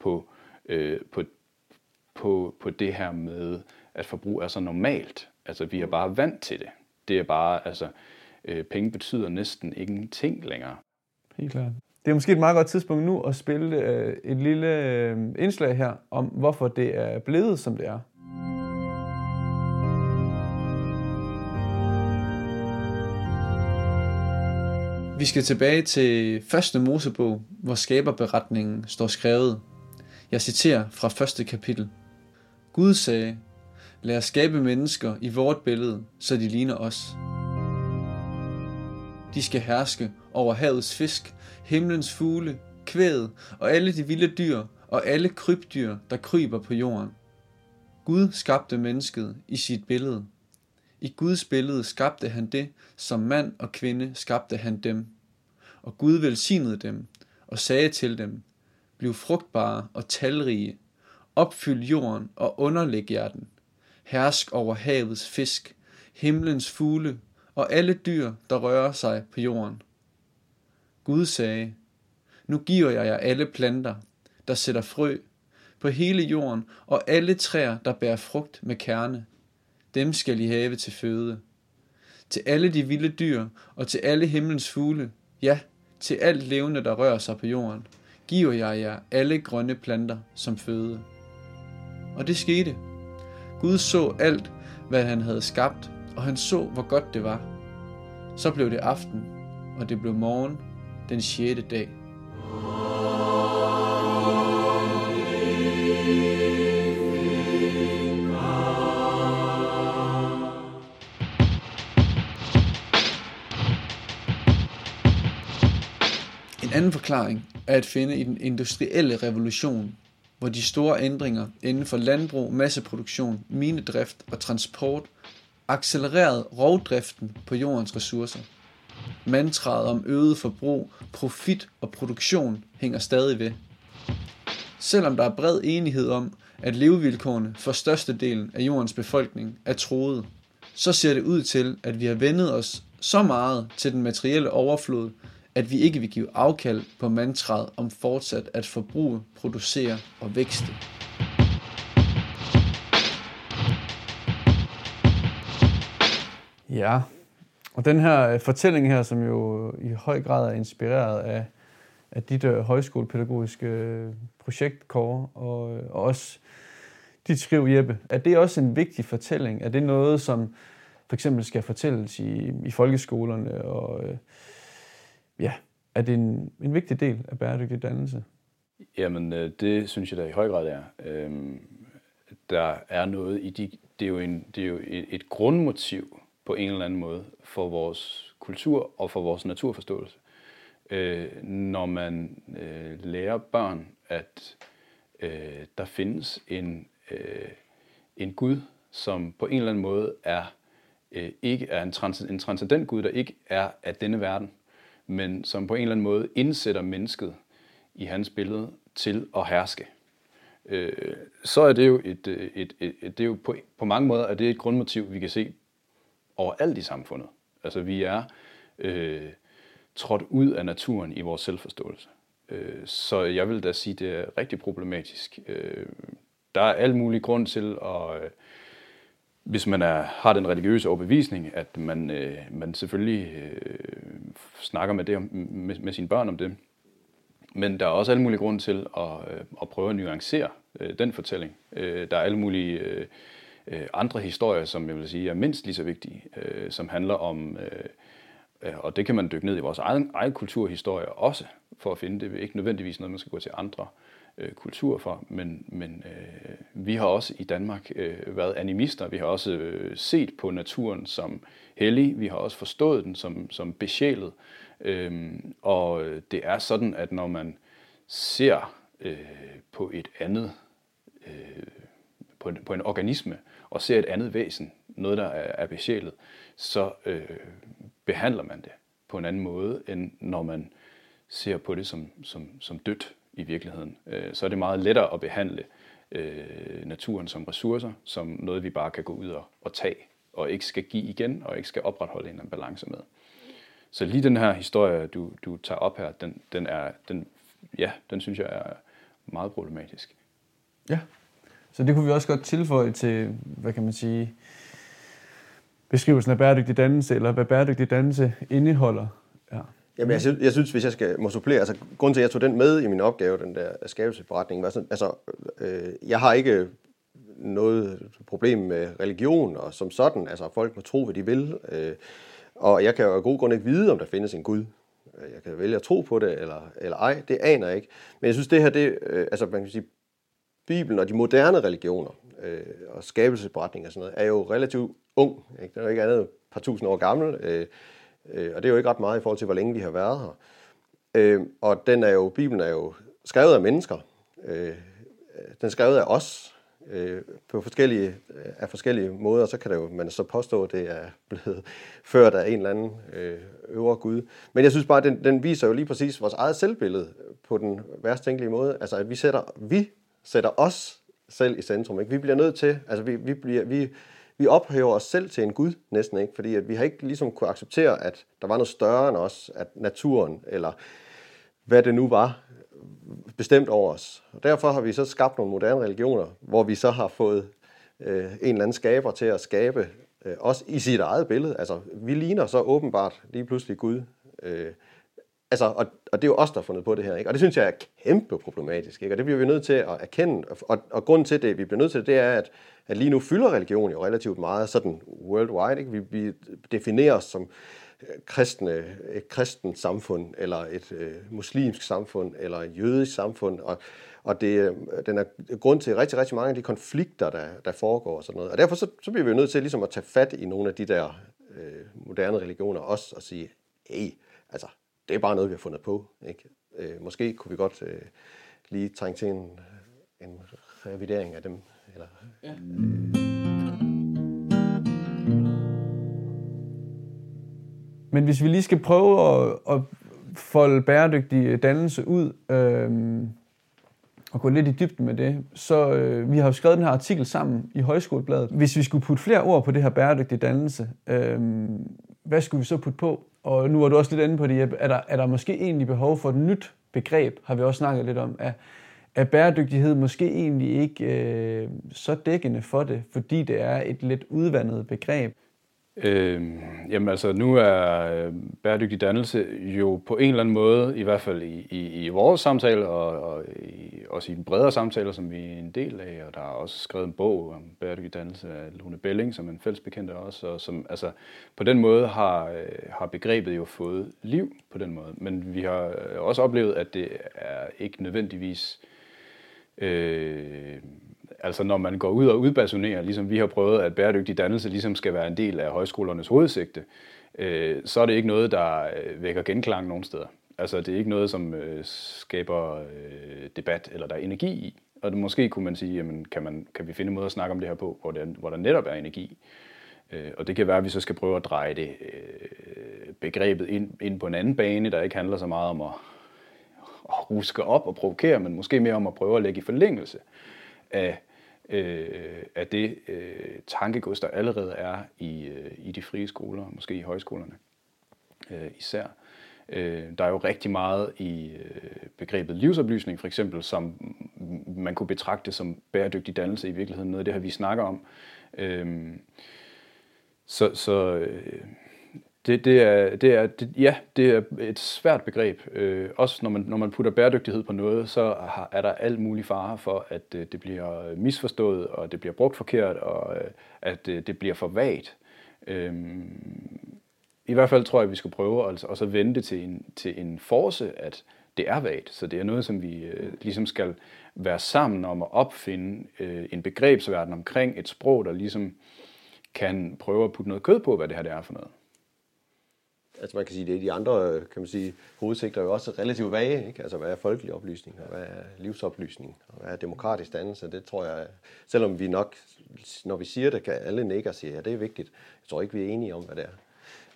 på, øh, på, på, på det her med, at forbrug er så normalt. Altså, vi er bare vant til det. Det er bare, altså, øh, penge betyder næsten ingenting længere. Helt klart. Det er måske et meget godt tidspunkt nu at spille øh, et lille øh, indslag her om, hvorfor det er blevet, som det er. Vi skal tilbage til første Mosebog, hvor skaberberetningen står skrevet. Jeg citerer fra første kapitel. Gud sagde, lad os skabe mennesker i vort billede, så de ligner os. De skal herske over havets fisk, himlens fugle, kvæd og alle de vilde dyr og alle krybdyr, der kryber på jorden. Gud skabte mennesket i sit billede. I Guds billede skabte han det, som mand og kvinde skabte han dem. Og Gud velsignede dem og sagde til dem, Bliv frugtbare og talrige, opfyld jorden og underlæg jer den. Hersk over havets fisk, himlens fugle og alle dyr, der rører sig på jorden. Gud sagde, Nu giver jeg jer alle planter, der sætter frø, på hele jorden, og alle træer, der bærer frugt med kerne. Dem skal I have til føde. Til alle de vilde dyr, og til alle himlens fugle, ja, til alt levende, der rører sig på jorden, giver jeg jer alle grønne planter som føde. Og det skete. Gud så alt, hvad han havde skabt, og han så, hvor godt det var. Så blev det aften, og det blev morgen, den sjette dag. En anden forklaring er at finde i den industrielle revolution, hvor de store ændringer inden for landbrug, masseproduktion, minedrift og transport accelererede rovdriften på jordens ressourcer. Mantraet om øget forbrug, profit og produktion hænger stadig ved. Selvom der er bred enighed om, at levevilkårene for størstedelen af jordens befolkning er troet, så ser det ud til, at vi har vendet os så meget til den materielle overflod, at vi ikke vil give afkald på mantraet om fortsat at forbruge, producere og vækste. Ja, og den her øh, fortælling her, som jo øh, i høj grad er inspireret af, af dit højskolepædagogiske øh, projekt, Kåre, og, og også dit skriv, Jeppe. Er det også en vigtig fortælling? Er det noget, som for eksempel skal fortælles i, i folkeskolerne? Og, øh, ja, er det en, en vigtig del af bæredygtig dannelse? Jamen, øh, det synes jeg da i høj grad er. Øhm, der er noget i de, det er jo, en, det er jo et, et grundmotiv på en eller anden måde for vores kultur og for vores naturforståelse. Øh, når man øh, lærer børn, at øh, der findes en, øh, en Gud, som på en eller anden måde er øh, ikke er en, trans, en transcendent Gud, der ikke er af denne verden, men som på en eller anden måde indsætter mennesket i hans billede til at herske. Øh, så er det jo, et, øh, et, et, et, det er jo på, på mange måder er det et grundmotiv, vi kan se overalt i samfundet. Altså vi er øh, trådt ud af naturen i vores selvforståelse. Øh, så jeg vil da sige, det er rigtig problematisk. Øh, der er al mulig grund til at, øh, hvis man er, har den religiøse overbevisning, at man, øh, man selvfølgelig øh, snakker med, det, med, med sine børn om det. Men der er også alle mulige grund til at, øh, at prøve at nuancere øh, den fortælling. Øh, der er alle mulige øh, øh andre historier, som jeg vil sige er mindst lige så vigtige, øh, som handler om, øh, øh, og det kan man dykke ned i vores egen, egen kulturhistorie også, for at finde det. Det er ikke nødvendigvis noget, man skal gå til andre øh, Øh, kultur for, men, men øh, vi har også i Danmark øh, været animister. Vi har også øh, set på naturen som hellig. Vi har også forstået den som, som besjælet. Øhm, øh, og det er sådan, at når man ser øh, på et andet, øh, på, en, på en organisme, og ser et andet væsen, noget der er, er besjælet, så øh, behandler man det på en anden måde, end når man ser på det som, som, som dødt i virkeligheden. Øh, så er det meget lettere at behandle øh, naturen som ressourcer, som noget, vi bare kan gå ud og, og tage, og ikke skal give igen, og ikke skal opretholde en balance med. Så lige den her historie, du, du tager op her, den, den er, den, ja, den synes jeg er meget problematisk. Ja, så det kunne vi også godt tilføje til, hvad kan man sige, beskrivelsen af bæredygtig dannelse, eller hvad bæredygtig dannelse indeholder. Ja. Jamen, jeg synes, jeg synes, hvis jeg skal må supplere, altså grunden til, at jeg tog den med i min opgave, den der skabelsesberetning, var sådan, altså, øh, jeg har ikke noget problem med religion og som sådan, altså folk må tro, hvad de vil, øh, og jeg kan jo af god grund ikke vide, om der findes en Gud. Jeg kan vælge at tro på det, eller, eller ej, det aner jeg ikke. Men jeg synes, det her, det, øh, altså man kan sige, Bibelen og de moderne religioner, øh, og skabelsesberetning og sådan noget, er jo relativt ung. Ikke? Den er jo ikke andet et par tusind år gammel, øh, øh, og det er jo ikke ret meget i forhold til, hvor længe vi har været her. Øh, og den er jo, Bibelen er jo skrevet af mennesker. Øh, den er skrevet af os, øh, på forskellige, øh, af forskellige måder, så kan det jo, man så påstå, at det er blevet [LAUGHS] ført af en eller anden øh, øvre Gud. Men jeg synes bare, at den, den viser jo lige præcis vores eget selvbillede på den værst tænkelige måde. Altså, at vi sætter, vi sætter os selv i centrum. Ikke? Vi bliver nødt til, altså vi, vi, bliver, vi, vi ophæver os selv til en Gud næsten, ikke? fordi at vi har ikke ligesom kunne acceptere, at der var noget større end os, at naturen, eller hvad det nu var, bestemt over os. Og derfor har vi så skabt nogle moderne religioner, hvor vi så har fået øh, en eller anden skaber til at skabe øh, os i sit eget billede. Altså, vi ligner så åbenbart lige pludselig Gud. Øh, altså, og, og det er jo os, der har fundet på det her. Ikke? Og det synes jeg er kæmpe problematisk. Ikke? Og det bliver vi nødt til at erkende. Og, og grunden til det, vi bliver nødt til, det er, at, at lige nu fylder religion jo relativt meget sådan worldwide. Ikke? Vi, vi definerer os som øh, kristne, et kristent samfund, eller et øh, muslimsk samfund, eller et jødisk samfund, og, og det, øh, den er grund til rigtig, rigtig mange af de konflikter, der, der foregår og sådan noget. Og derfor så, så bliver vi jo nødt til ligesom at tage fat i nogle af de der øh, moderne religioner også, og sige, hey, altså, det er bare noget, vi har fundet på. Ikke? Øh, måske kunne vi godt øh, lige trænge til en, en revidering af dem. Eller, ja. øh, Men hvis vi lige skal prøve at, at folde bæredygtig dannelse ud, øh, og gå lidt i dybden med det, så øh, vi har jo skrevet den her artikel sammen i Højskolebladet. Hvis vi skulle putte flere ord på det her bæredygtige dannelse, øh, hvad skulle vi så putte på? Og nu var du også lidt inde på det, er der, er der måske egentlig behov for et nyt begreb, har vi også snakket lidt om, er, er bæredygtighed måske egentlig ikke øh, så dækkende for det, fordi det er et lidt udvandet begreb? Øh, jamen altså, nu er øh, bæredygtig dannelse jo på en eller anden måde, i hvert fald i, i, i vores samtale, og, og i, også i den bredere samtaler, som vi er en del af, og der er også skrevet en bog om bæredygtig dannelse af Lone Belling, som en fællesbekendt også, og som altså, på den måde har, øh, har begrebet jo fået liv på den måde. Men vi har øh, også oplevet, at det er ikke nødvendigvis... Øh, altså når man går ud og udbasunerer, ligesom vi har prøvet, at bæredygtig dannelse ligesom skal være en del af højskolernes hovedsigte, øh, så er det ikke noget, der øh, vækker genklang nogen steder. Altså det er ikke noget, som øh, skaber øh, debat eller der er energi i. Og det, måske kunne man sige, jamen, kan, man, kan vi finde en måde at snakke om det her på, hvor, det, hvor der netop er energi. Øh, og det kan være, at vi så skal prøve at dreje det øh, begrebet ind, ind på en anden bane, der ikke handler så meget om at, at ruske op og provokere, men måske mere om at prøve at lægge i forlængelse af øh, af det øh, tankegods, der allerede er i, øh, i de frie skoler, måske i højskolerne øh, især. Øh, der er jo rigtig meget i øh, begrebet livsoplysning, for eksempel, som man kunne betragte som bæredygtig dannelse i virkeligheden, noget af det her, vi snakker om. Øh, så så øh, det, det er, det er, det, ja, det er et svært begreb. Øh, også når man, når man putter bæredygtighed på noget, så har, er der alt mulig fare for, at øh, det bliver misforstået, og det bliver brugt forkert, og øh, at øh, det bliver for vagt. Øh, I hvert fald tror jeg, at vi skal prøve at vende vente til en, til en force, at det er vagt. Så det er noget, som vi øh, ligesom skal være sammen om at opfinde øh, en begrebsverden omkring et sprog, der ligesom kan prøve at putte noget kød på, hvad det her det er for noget altså man kan sige, det er de andre kan man sige, hovedsigter jo også relativt vage. Ikke? Altså hvad er folkelig oplysning, og hvad er livsoplysning, og hvad er demokratisk dannelse. Det tror jeg, selvom vi nok, når vi siger det, kan alle nikke og sige, ja det er vigtigt. Jeg tror ikke, vi er enige om, hvad det er.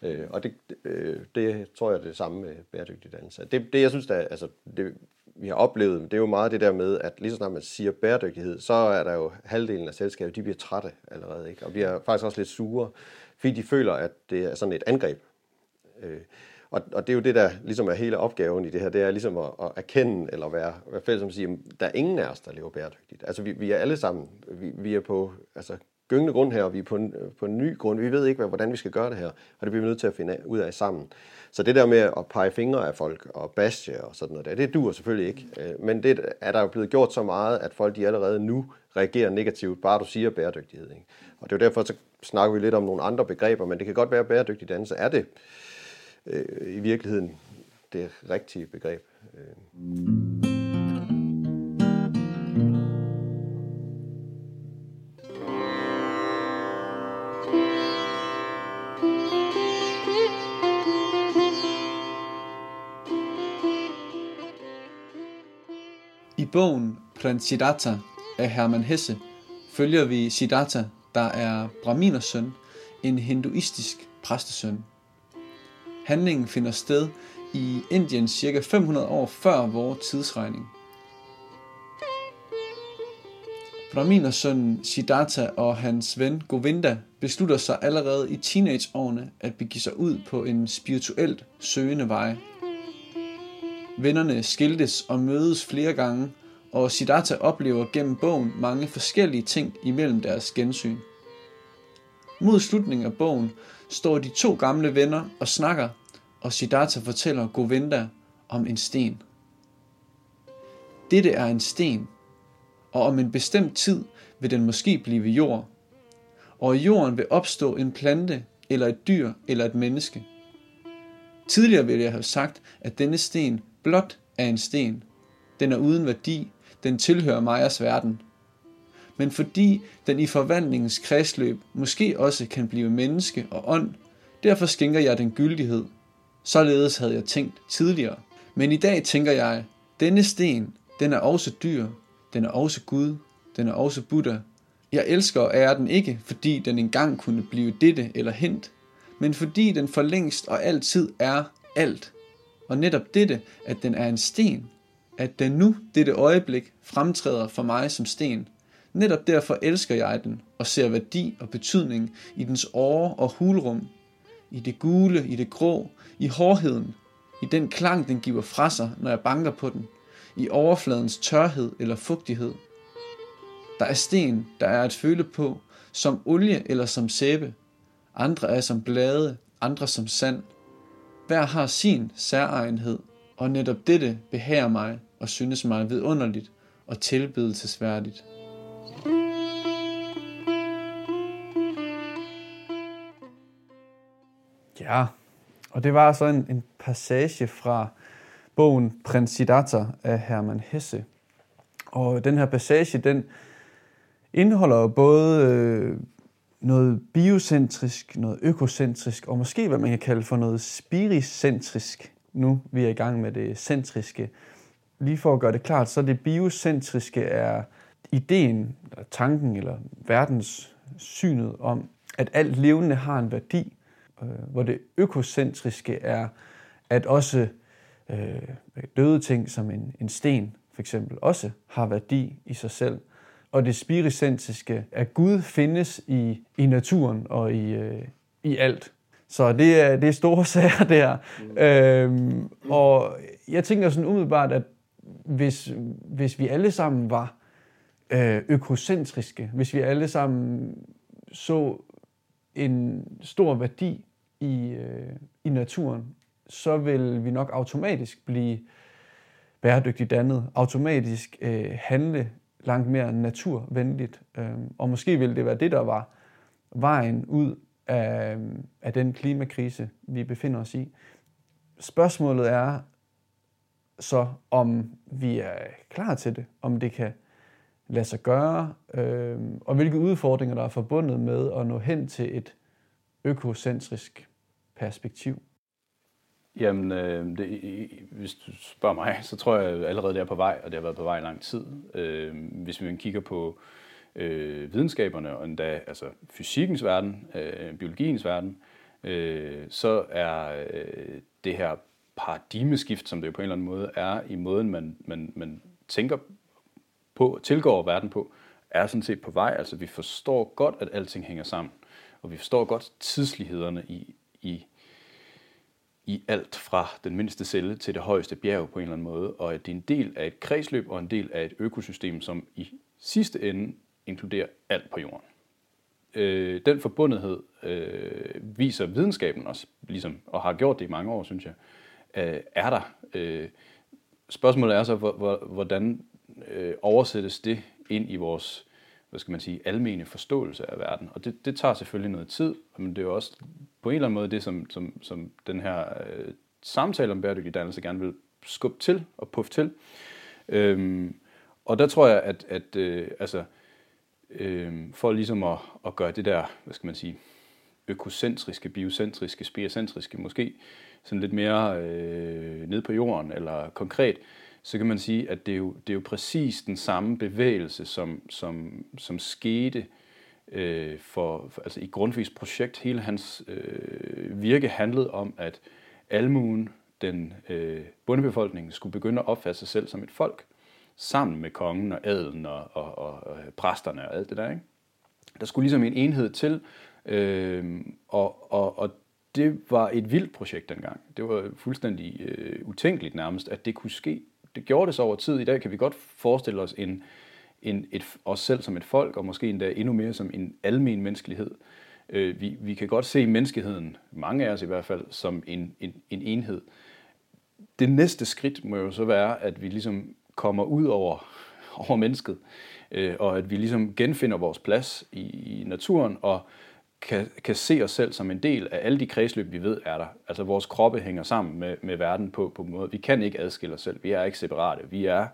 Øh, og det, øh, det tror jeg er det samme med bæredygtig dannelse. Det, det jeg synes, der, altså, det, vi har oplevet, det er jo meget det der med, at lige så snart man siger bæredygtighed, så er der jo halvdelen af selskabet, de bliver trætte allerede, ikke? og bliver faktisk også lidt sure, fordi de føler, at det er sådan et angreb Øh, og, og det er jo det, der ligesom er hele opgaven i det her, det er ligesom at, at erkende, eller være, være fælles om at sige, at der er ingen af os, der lever bæredygtigt. Altså vi, vi er alle sammen, vi, vi er på altså, gyngende grund her, og vi er på en, på en ny grund. Vi ved ikke, hvordan vi skal gøre det her, og det bliver vi nødt til at finde ud af sammen. Så det der med at pege fingre af folk og bashe og sådan noget der, det duer selvfølgelig ikke. Øh, men det er der jo blevet gjort så meget, at folk de allerede nu reagerer negativt, bare du siger bæredygtighed. Ikke? Og det er jo derfor, så snakker vi lidt om nogle andre begreber, men det kan godt være, at bæredygtig dannelse er det øh, i virkeligheden det rigtige begreb. Øh. I bogen Prins Siddhartha af Hermann Hesse følger vi Siddhartha, der er Brahminers søn, en hinduistisk præstesøn. Handlingen finder sted i Indien cirka 500 år før vores tidsregning. Brahminersønnen Siddhartha og hans ven Govinda beslutter sig allerede i teenageårene at begive sig ud på en spirituelt søgende vej. Vennerne skiltes og mødes flere gange, og Siddhartha oplever gennem bogen mange forskellige ting imellem deres gensyn. Mod slutningen af bogen står de to gamle venner og snakker, og Siddhartha fortæller Govinda om en sten. Dette er en sten, og om en bestemt tid vil den måske blive jord. Og i jorden vil opstå en plante, eller et dyr, eller et menneske. Tidligere ville jeg have sagt, at denne sten blot er en sten. Den er uden værdi, den tilhører Majas verden. Men fordi den i forvandlingens kredsløb måske også kan blive menneske og ånd, derfor skænker jeg den gyldighed. Således havde jeg tænkt tidligere. Men i dag tænker jeg, denne sten, den er også dyr, den er også Gud, den er også Buddha. Jeg elsker og ærer den ikke, fordi den engang kunne blive dette eller hent, men fordi den for længst og altid er alt. Og netop dette, at den er en sten, at den nu, dette øjeblik, fremtræder for mig som sten. Netop derfor elsker jeg den og ser værdi og betydning i dens åre og hulrum, i det gule, i det grå, i hårdheden, i den klang, den giver fra sig, når jeg banker på den, i overfladens tørhed eller fugtighed. Der er sten, der er at føle på, som olie eller som sæbe. Andre er som blade, andre som sand. Hver har sin særegenhed, og netop dette behager mig og synes mig vidunderligt og tilbedelsesværdigt. Ja, og det var så en, en passage fra bogen Prins Siddhartha af Hermann Hesse. Og den her passage, den indeholder både øh, noget biocentrisk, noget økocentrisk, og måske hvad man kan kalde for noget spiricentrisk. Nu vi er i gang med det centriske. Lige for at gøre det klart, så det biocentriske er ideen, eller tanken, eller verdens synet om, at alt levende har en værdi, Øh, hvor det økocentriske er, at også øh, døde ting som en, en sten for eksempel også har værdi i sig selv. Og det spiricentriske, at Gud findes i, i naturen og i, øh, i alt. Så det er, det er store [LAUGHS] sager der. Øhm, og jeg tænker sådan umiddelbart, at hvis, hvis vi alle sammen var øh, økocentriske, hvis vi alle sammen så en stor værdi i, øh, i naturen, så vil vi nok automatisk blive bæredygtigt dannet, automatisk øh, handle langt mere naturvenligt. Øh, og måske ville det være det, der var vejen ud af, øh, af den klimakrise, vi befinder os i. Spørgsmålet er så, om vi er klar til det, om det kan lade sig gøre, øh, og hvilke udfordringer, der er forbundet med at nå hen til et økocentrisk perspektiv. Jamen, øh, det, hvis du spørger mig, så tror jeg allerede, det er på vej, og det har været på vej i lang tid. Øh, hvis vi kigger på øh, videnskaberne, og endda altså fysikkens verden, øh, biologiens verden, øh, så er øh, det her paradigmeskift, som det jo på en eller anden måde er, i måden, man, man, man tænker på, tilgår verden på, er sådan set på vej. Altså, vi forstår godt, at alting hænger sammen, og vi forstår godt tidslighederne i, i i alt fra den mindste celle til det højeste bjerg på en eller anden måde, og at det er en del af et kredsløb og en del af et økosystem, som i sidste ende inkluderer alt på jorden. Øh, den forbundethed øh, viser videnskaben også, ligesom, og har gjort det i mange år, synes jeg, øh, er der. Øh, spørgsmålet er så, hvordan øh, oversættes det ind i vores hvad skal man sige, almene forståelse af verden. Og det, det tager selvfølgelig noget tid, men det er jo også på en eller anden måde det, som, som, som den her øh, samtale om bæredygtig dannelse gerne vil skubbe til og puffe til. Øhm, og der tror jeg, at, at øh, altså, øh, for ligesom at, at gøre det der, hvad skal man sige, økocentriske, biocentriske, spirocentriske måske, sådan lidt mere øh, ned på jorden eller konkret, så kan man sige, at det er jo, det er jo præcis den samme bevægelse, som, som, som skete øh, for, for, altså i Grundtvigs projekt. Hele hans øh, virke handlede om, at almuen, den øh, bundebefolkning, skulle begynde at opfatte sig selv som et folk, sammen med kongen og adelen og, og, og, og præsterne og alt det der. Ikke? Der skulle ligesom en enhed til, øh, og, og, og det var et vildt projekt dengang. Det var fuldstændig øh, utænkeligt nærmest, at det kunne ske. Det gjorde det så over tid. I dag kan vi godt forestille os en, en, et, os selv som et folk, og måske endda endnu mere som en almen menneskelighed. Øh, vi, vi kan godt se menneskeheden, mange af os i hvert fald, som en, en, en enhed. Det næste skridt må jo så være, at vi ligesom kommer ud over, over mennesket, øh, og at vi ligesom genfinder vores plads i, i naturen, og kan, kan se os selv som en del af alle de kredsløb, vi ved er der. Altså vores kroppe hænger sammen med, med verden på, på en måde. Vi kan ikke adskille os selv. Vi er ikke separate. Vi er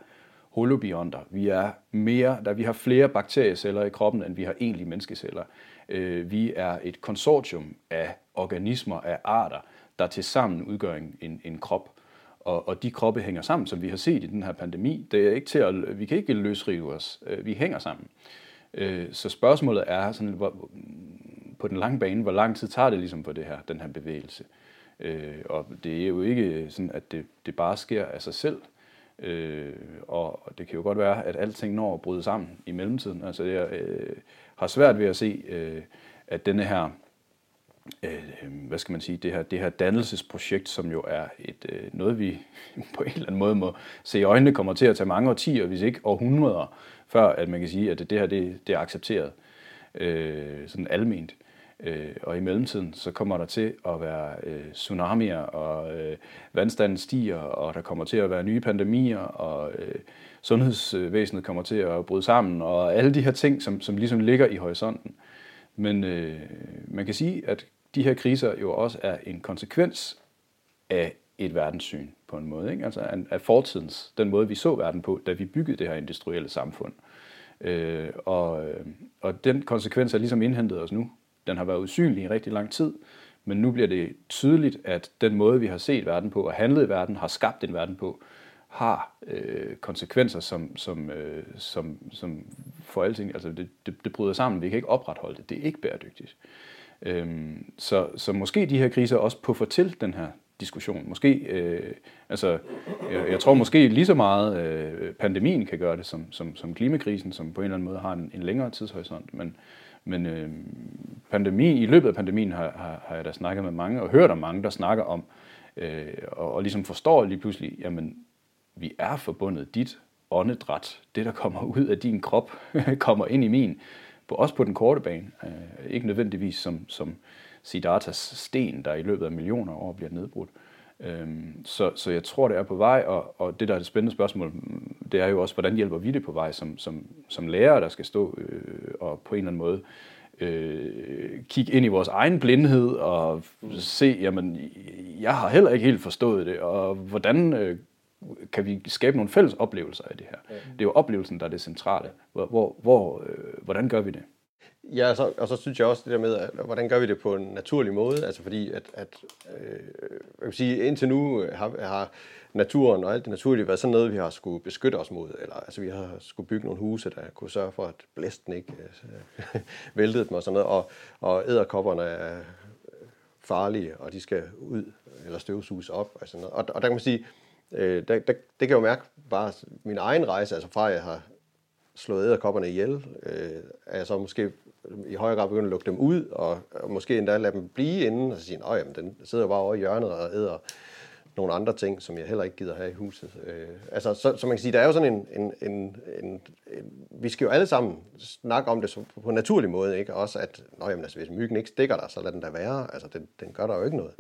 holobionter. Vi er mere, der vi har flere bakterieceller i kroppen, end vi har egentlige menneskeceller. Øh, vi er et konsortium af organismer, af arter, der tilsammen udgør en, en, en krop. Og, og de kroppe hænger sammen, som vi har set i den her pandemi. Det er ikke til at, vi kan ikke løsrive os. Øh, vi hænger sammen. Øh, så spørgsmålet er sådan, hvor, på den lange bane, hvor lang tid tager det ligesom for det her, den her bevægelse. Øh, og det er jo ikke sådan, at det, det bare sker af sig selv. Øh, og det kan jo godt være, at alting når at bryde sammen i mellemtiden. Altså jeg øh, har svært ved at se, øh, at denne her, øh, hvad skal man sige, det her, det her dannelsesprojekt, som jo er et øh, noget, vi [LAUGHS] på en eller anden måde må se i øjnene, kommer til at tage mange årtier, hvis ikke århundreder, før at man kan sige, at det her det, det er accepteret øh, sådan alment. Øh, Øh, og i mellemtiden, så kommer der til at være øh, tsunamier, og øh, vandstanden stiger, og der kommer til at være nye pandemier, og øh, sundhedsvæsenet kommer til at bryde sammen, og alle de her ting, som, som ligesom ligger i horisonten. Men øh, man kan sige, at de her kriser jo også er en konsekvens af et verdenssyn på en måde. Ikke? Altså af fortidens, den måde vi så verden på, da vi byggede det her industrielle samfund. Øh, og, øh, og den konsekvens er ligesom indhentet os nu. Den har været usynlig i rigtig lang tid, men nu bliver det tydeligt, at den måde, vi har set verden på og handlet i verden, har skabt en verden på, har øh, konsekvenser, som, som, øh, som, som for alting, altså det, det, det bryder sammen. Vi kan ikke opretholde det. Det er ikke bæredygtigt. Øhm, så, så måske de her kriser også puffer til den her diskussion. Måske, øh, altså, jeg, jeg tror måske lige så meget øh, pandemien kan gøre det, som, som, som klimakrisen, som på en eller anden måde har en, en længere tidshorisont. Men, men øh, pandemi, i løbet af pandemien har, har, har jeg da snakket med mange, og hørt om mange, der snakker om, øh, og, og ligesom forstår lige pludselig, jamen, vi er forbundet dit åndedræt, det der kommer ud af din krop, [LAUGHS] kommer ind i min, på, også på den korte bane. Øh, ikke nødvendigvis som, som Siddharthas sten, der i løbet af millioner år bliver nedbrudt. Øhm, så, så jeg tror, det er på vej, og, og det, der er det spændende spørgsmål, det er jo også, hvordan hjælper vi det på vej som, som, som lærere, der skal stå øh, og på en eller anden måde øh, kigge ind i vores egen blindhed og se, jamen, jeg har heller ikke helt forstået det, og hvordan øh, kan vi skabe nogle fælles oplevelser af det her? Det er jo oplevelsen, der er det centrale. Hvor, hvor, hvor, øh, hvordan gør vi det? Ja, så, og så synes jeg også det der med, at, hvordan gør vi det på en naturlig måde? Altså fordi, at, at øh, jeg vil sige, indtil nu øh, har, har naturen og alt det naturlige været sådan noget, vi har skulle beskytte os mod. Eller altså, vi har skulle bygge nogle huse, der kunne sørge for, at blæsten ikke øh, [LAUGHS] væltede dem og sådan noget. Og, og æderkopperne er farlige, og de skal ud eller støvsuges op. Og, sådan noget. Og, og der kan man sige, øh, der, der, det kan jeg jo mærke bare min egen rejse, altså fra jeg har slået æderkopperne ihjel, øh, er jeg så måske i højere grad begynde at lukke dem ud, og, og måske endda lade dem blive inde, og så sige, at den sidder bare over i hjørnet og æder nogle andre ting, som jeg heller ikke gider have i huset. Øh, altså, så, så man kan sige, der er jo sådan en, en, en, en, en vi skal jo alle sammen snakke om det på en naturlig måde, ikke? Også at, nå, jamen, altså, hvis myggen ikke stikker dig, så lad den da være. Altså, den, den gør der jo ikke noget.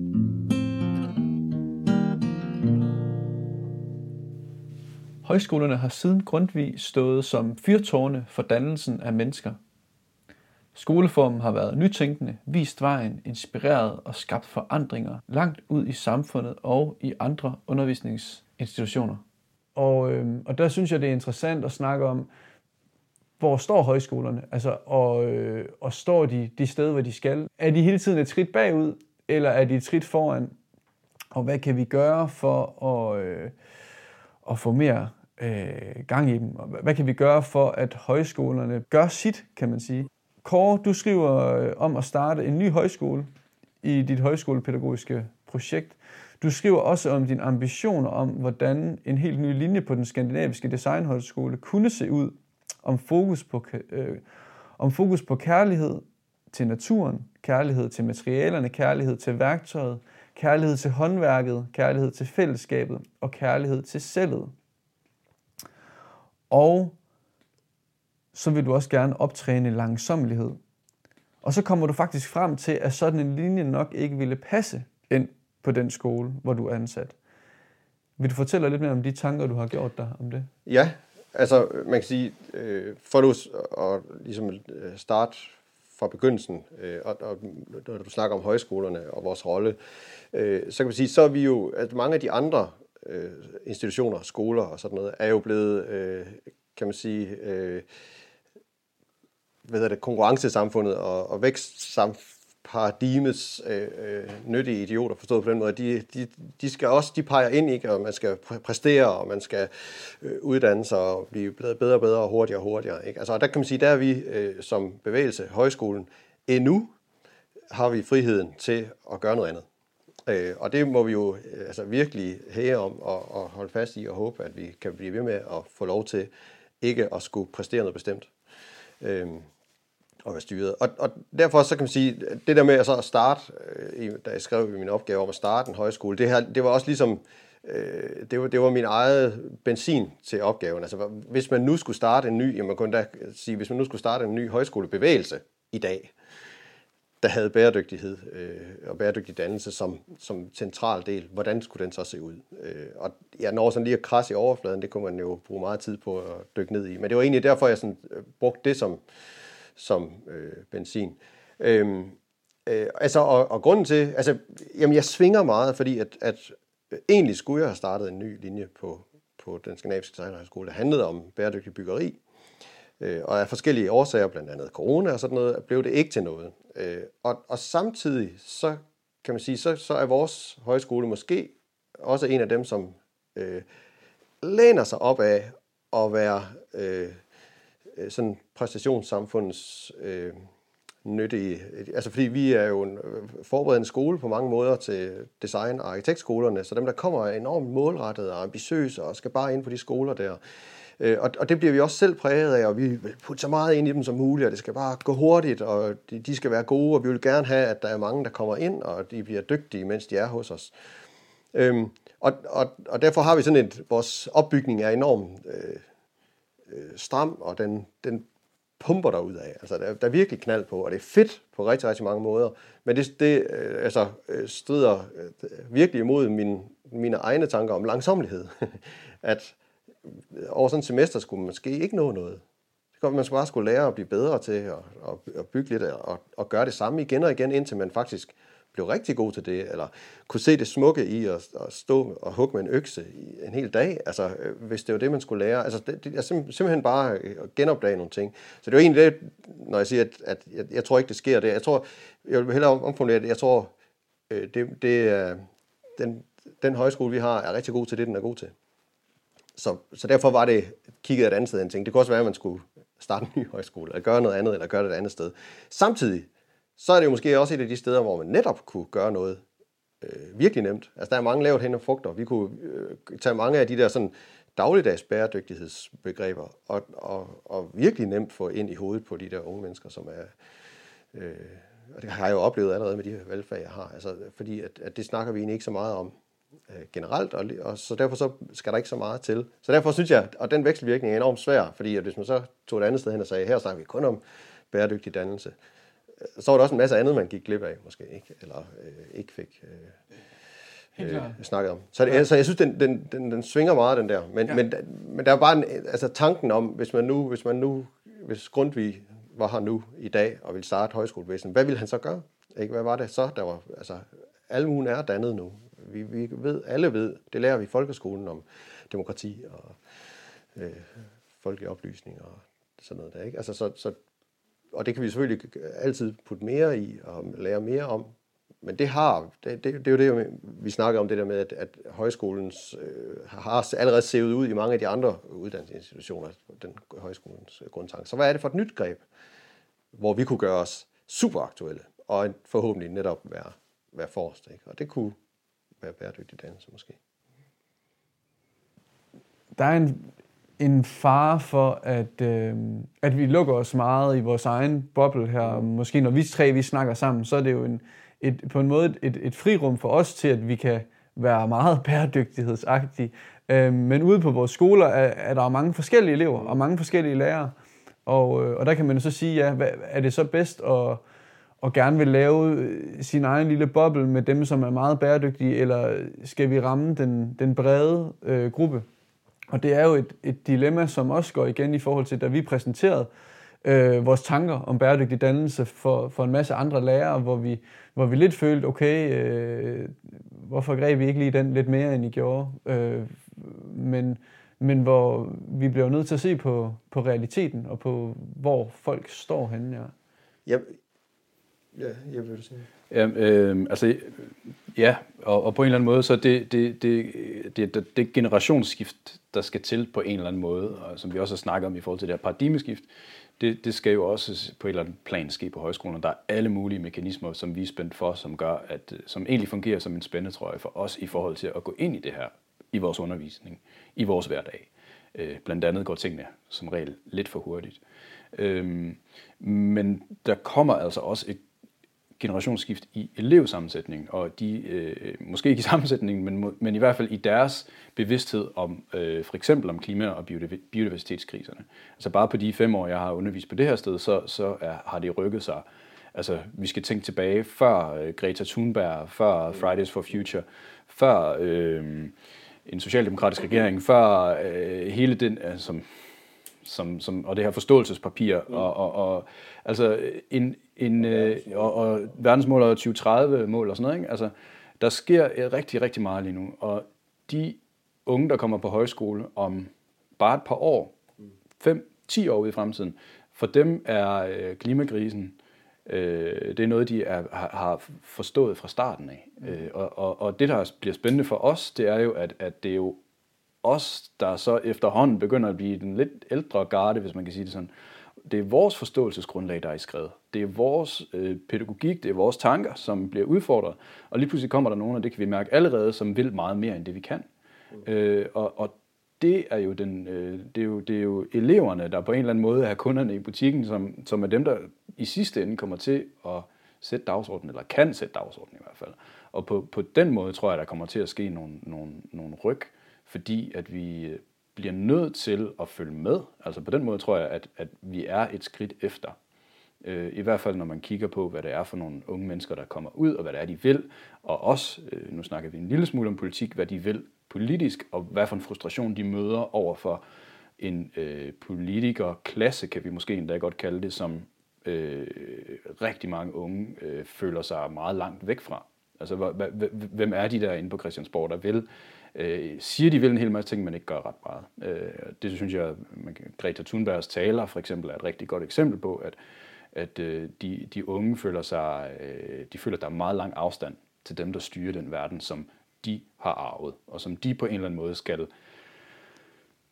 Højskolerne har siden Grundtvig stået som fyrtårne for dannelsen af mennesker – Skoleformen har været nytænkende, vist vejen, inspireret og skabt forandringer langt ud i samfundet og i andre undervisningsinstitutioner. Og, øh, og der synes jeg, det er interessant at snakke om, hvor står højskolerne? Altså, og, øh, og står de de steder, hvor de skal? Er de hele tiden et skridt bagud, eller er de et skridt foran? Og hvad kan vi gøre for at, øh, at få mere øh, gang i dem. Og hvad kan vi gøre for, at højskolerne gør sit, kan man sige? Kåre, du skriver øh, om at starte en ny højskole i dit højskolepædagogiske projekt. Du skriver også om dine ambitioner om, hvordan en helt ny linje på den skandinaviske designhøjskole kunne se ud, om fokus på, øh, om fokus på kærlighed til naturen, kærlighed til materialerne, kærlighed til værktøjet, kærlighed til håndværket, kærlighed til fællesskabet og kærlighed til selvet. Og så vil du også gerne optræne langsommelighed. Og så kommer du faktisk frem til, at sådan en linje nok ikke ville passe ind på den skole, hvor du er ansat. Vil du fortælle lidt mere om de tanker, du har gjort dig om det? Ja, altså man kan sige, øh, for du at ligesom øh, starte fra begyndelsen, øh, og, og når du snakker om højskolerne og vores rolle, øh, så kan man sige, så er vi jo, at mange af de andre øh, institutioner, skoler og sådan noget, er jo blevet, øh, kan man sige, øh, hvad hedder det, konkurrencesamfundet og, og vækstparadigmes øh, øh, nyttige idioter, forstået på den måde, de, de, de skal også, de peger ind, ikke, og man skal præstere, og man skal øh, uddanne sig og blive bedre og bedre og hurtigere og hurtigere. Ikke? Altså, der kan man sige, der er vi øh, som bevægelse, højskolen, endnu har vi friheden til at gøre noget andet. Øh, og det må vi jo øh, altså virkelig hæge om og, og holde fast i og håbe, at vi kan blive ved med at få lov til ikke at skulle præstere noget bestemt. Øh, og være styret. Og, og derfor så kan man sige, det der med at så starte, øh, da jeg skrev min opgave om at starte en højskole, det, her, det var også ligesom, øh, det, var, det var min eget benzin til opgaven. Altså hvis man nu skulle starte en ny, jamen man kunne da sige, hvis man nu skulle starte en ny højskolebevægelse i dag, der havde bæredygtighed øh, og bæredygtig dannelse som, som central del, hvordan skulle den så se ud? Øh, og jeg når sådan lige at krasse i overfladen, det kunne man jo bruge meget tid på at dykke ned i. Men det var egentlig derfor, jeg sådan, øh, brugte det som, som øh, benzin. Øhm, øh, altså, og, og grunden til, altså, jamen jeg svinger meget, fordi at, at øh, egentlig skulle jeg have startet en ny linje på, på den skandinaviske designerhøjskole, der handlede om bæredygtig byggeri. Øh, og af forskellige årsager, blandt andet corona og sådan noget, blev det ikke til noget. Øh, og, og samtidig, så kan man sige, så, så er vores højskole måske også en af dem, som øh, læner sig op af at være øh Øh, sådan præstationssamfundets øh, nyttige. Øh, altså fordi vi er jo en øh, forberedende skole på mange måder til design- og arkitektskolerne, så dem, der kommer er enormt målrettede og ambitiøse og skal bare ind på de skoler der, og, og det bliver vi også selv præget af, og vi vil putte så meget ind i dem som muligt, og det skal bare gå hurtigt, og de, de skal være gode, og vi vil gerne have, at der er mange, der kommer ind, og de bliver dygtige, mens de er hos os. Øhm, og, og, og derfor har vi sådan et, vores opbygning er enormt øh, øh, stram, og den, den pumper der ud af. Altså, der, der er virkelig knald på, og det er fedt på rigtig, rigtig mange måder. Men det, det øh, altså, øh, strider øh, virkelig imod min, mine egne tanker om langsomlighed. [LAUGHS] at øh, over sådan et semester skulle man måske ikke nå noget. Det kan man skulle bare skulle lære at blive bedre til at, at, at bygge lidt og, og gøre det samme igen og igen, indtil man faktisk blev rigtig god til det, eller kunne se det smukke i at, at stå og hugge med en økse i en hel dag, altså øh, hvis det var det, man skulle lære. Altså det, det er simpelthen bare øh, at genopdage nogle ting. Så det er jo egentlig det, når jeg siger, at, at jeg, jeg tror ikke, det sker det. Jeg tror, jeg vil hellere omformulere det, jeg tror, øh, det, det den, den højskole, vi har, er rigtig god til det, den er god til. Så, så derfor var det kigget et andet sted end ting. Det kunne også være, at man skulle starte en ny højskole, eller gøre noget andet, eller gøre det et andet sted. Samtidig, så er det jo måske også et af de steder, hvor man netop kunne gøre noget øh, virkelig nemt. Altså, der er mange lavt hændende frugter. Vi kunne øh, tage mange af de der sådan dagligdags bæredygtighedsbegreber og, og, og virkelig nemt få ind i hovedet på de der unge mennesker, som er... Øh, og det har jeg jo oplevet allerede med de valgfag, jeg har. Altså, fordi at, at det snakker vi egentlig ikke så meget om øh, generelt, og, og så derfor så skal der ikke så meget til. Så derfor synes jeg, at den vekselvirkning er enormt svær, fordi at hvis man så tog et andet sted hen og sagde, her snakker vi kun om bæredygtig dannelse, øh, så var der også en masse andet, man gik glip af, måske ikke, eller øh, ikke fik øh, øh, snakket om. Så, det, ja. så jeg synes, den, den, den, den svinger meget, den der. Men, ja. men, men der er bare en, altså tanken om, hvis man nu, hvis man nu, hvis Grundtvig var her nu i dag og ville starte højskolevæsen, hvad ville han så gøre? Ikke? Hvad var det så, der var, altså, almuen er dannet nu. Vi, vi ved, alle ved, det lærer vi i folkeskolen om demokrati og øh, folkelig oplysning og sådan noget der. Ikke? Altså, så, så, og det kan vi selvfølgelig altid putte mere i og lære mere om. men det har, det, det, det er jo det, vi snakker om det der med, at, at højskolens øh, har allerede set ud i mange af de andre uddannelsesinstitutioner, den højskolens grundtanke. Så hvad er det for et nyt greb, hvor vi kunne gøre os super aktuelle, og forhåbentlig netop være, være forrest. Ikke? Og det kunne være bæredygtig dannelse måske. Der er en, en fare for, at, øh, at vi lukker os meget i vores egen boble her. Måske når vi tre vi snakker sammen, så er det jo en, et, på en måde et, et frirum for os til, at vi kan være meget [LAUGHS] bæredygtighedsagtige. Øh, men ude på vores skoler er, er der mange forskellige elever og mange forskellige lærere. Og, øh, og der kan man så sige, ja, hvad, er det så bedst at, at gerne vil lave øh, sin egen lille boble med dem, som er meget bæredygtige, eller skal vi ramme den, den brede øh, gruppe? Og det er jo et, et dilemma, som også går igen i forhold til, da vi præsenterede øh, vores tanker om bæredygtig dannelse for, for en masse andre lærere, hvor vi, hvor vi lidt følte, okay, øh, hvorfor greb vi ikke lige den lidt mere, end I gjorde? Øh, men, men hvor vi bliver nødt til at se på, på realiteten og på, hvor folk står henne. Ja. Jeg, ja, jeg vil sige. Ja, øh, altså, ja og, og på en eller anden måde, så det, det, det, det, det, det generationsskift, der skal til på en eller anden måde, og som vi også har snakket om i forhold til det her paradigmeskift, det, det skal jo også på et eller andet plan ske på højskolen. Der er alle mulige mekanismer, som vi er spændt for, som gør, at, øh, som egentlig fungerer som en spændetrøje for os i forhold til at gå ind i det her i vores undervisning, i vores hverdag. Øh, blandt andet går tingene som regel lidt for hurtigt. Øh, men der kommer altså også et generationsskift i elevsammensætningen, og de, øh, måske ikke i sammensætningen, men, men i hvert fald i deres bevidsthed om øh, for eksempel om klima- og biodiversitetskriserne. Altså bare på de fem år, jeg har undervist på det her sted, så, så er, har det rykket sig. Altså vi skal tænke tilbage før øh, Greta Thunberg, før Fridays for Future, før øh, en socialdemokratisk regering, før øh, hele den, øh, som, som, som, og det her forståelsespapir, mm. og, og, og altså en, en, øh, og, og verdensmål og 2030-mål og sådan noget. Ikke? Altså, der sker rigtig, rigtig meget lige nu, og de unge, der kommer på højskole om bare et par år, 5-10 år ude i fremtiden, for dem er øh, klimakrisen, øh, det er noget, de er, har, har forstået fra starten af. Mm. Øh, og, og, og det, der bliver spændende for os, det er jo, at, at det er jo os, der så efterhånden begynder at blive den lidt ældre garde, hvis man kan sige det sådan, det er vores forståelsesgrundlag, der er i skrevet. Det er vores øh, pædagogik, det er vores tanker, som bliver udfordret. Og lige pludselig kommer der nogen, og det kan vi mærke allerede, som vil meget mere end det, vi kan. Mm. Øh, og, og det er jo den, øh, det, er jo, det er jo eleverne, der på en eller anden måde er kunderne i butikken, som, som er dem, der i sidste ende kommer til at sætte dagsordenen, eller kan sætte dagsordenen i hvert fald. Og på, på den måde tror jeg, der kommer til at ske nogle, nogle, nogle ryg, fordi at vi øh, bliver nødt til at følge med. Altså på den måde tror jeg, at, at vi er et skridt efter. Øh, I hvert fald når man kigger på, hvad det er for nogle unge mennesker, der kommer ud, og hvad det er, de vil. Og også, øh, nu snakker vi en lille smule om politik, hvad de vil politisk, og hvad for en frustration de møder over for en øh, politikerklasse, kan vi måske endda godt kalde det, som øh, rigtig mange unge øh, føler sig meget langt væk fra. Altså, hvem er de der inde på Christiansborg, der vil øh, siger, de vil en hel masse ting, men ikke gør ret meget. Øh, det synes jeg, man Greta Thunbergs taler for eksempel er et rigtig godt eksempel på, at, at øh, de, de unge føler sig, øh, de føler, at der er meget lang afstand til dem, der styrer den verden, som de har arvet, og som de på en eller anden måde skal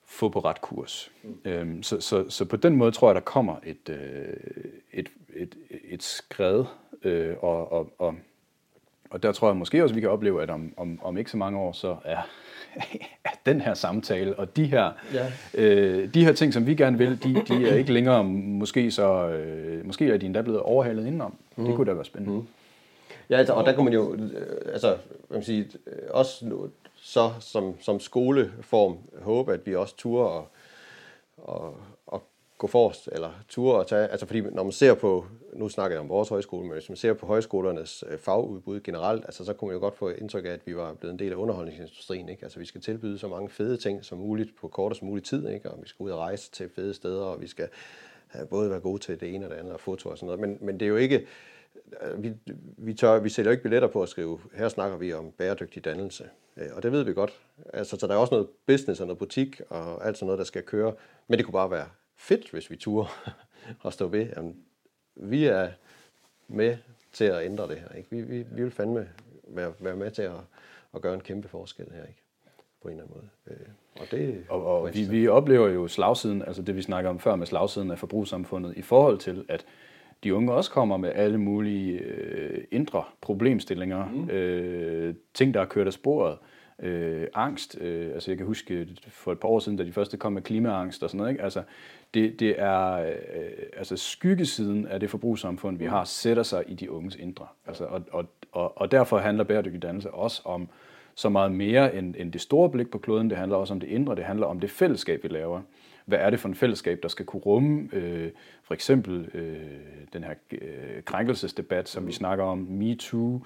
få på ret kurs. Mm. Øhm, så, så, så på den måde tror jeg, der kommer et, øh, et, et, et skred, øh, og, og, og og der tror jeg måske også, vi kan opleve, at om, om, om ikke så mange år, så er, [LAUGHS] er den her samtale og de her, ja. øh, de her ting, som vi gerne vil, de, de er ikke længere måske så, øh, måske er de endda blevet overhalet indenom. Mm. Det kunne da være spændende. Mm. Ja, altså, og der kunne man jo, øh, altså, hvad man sige, også så som, som skoleform håbe, at vi også turer og, og, gå forrest, eller ture og tage, altså fordi når man ser på, nu snakker jeg om vores højskole, men hvis man ser på højskolernes øh, fagudbud generelt, altså så kunne man jo godt få indtryk af, at vi var blevet en del af underholdningsindustrien, ikke? Altså vi skal tilbyde så mange fede ting som muligt på kortest mulig tid, ikke? Og vi skal ud og rejse til fede steder, og vi skal øh, både være gode til det ene og det andet, og foto og sådan noget, men, men det er jo ikke, øh, vi, vi, tør, vi sælger ikke billetter på at skrive, her snakker vi om bæredygtig dannelse, og det ved vi godt. Altså, så der er også noget business og noget butik og alt sådan noget, der skal køre, men det kunne bare være fedt, hvis vi turde [LAUGHS] at stå ved. Jamen, vi er med til at ændre det her. Ikke? Vi, vi, vi vil fandme være, være med til at, at gøre en kæmpe forskel her, ikke? på en eller anden måde. Øh, og det, og, og vi, vi oplever jo slagsiden, altså det vi snakker om før med slagsiden af forbrugssamfundet, i forhold til, at de unge også kommer med alle mulige øh, indre problemstillinger, mm. øh, ting, der er kørt af sporet, øh, øh, angst. Øh, altså jeg kan huske øh, for et par år siden, da de første kom med klimaangst og sådan noget. Ikke? Altså, det, det er øh, altså skyggesiden af det forbrugssamfund, vi har, sætter sig i de unges indre. Altså, og, og, og, og derfor handler bæredygtig dannelse også om så meget mere end, end det store blik på kloden. Det handler også om det indre. Det handler om det fællesskab, vi laver hvad er det for en fællesskab, der skal kunne rumme øh, for eksempel øh, den her øh, krænkelsesdebat, som vi snakker om, MeToo,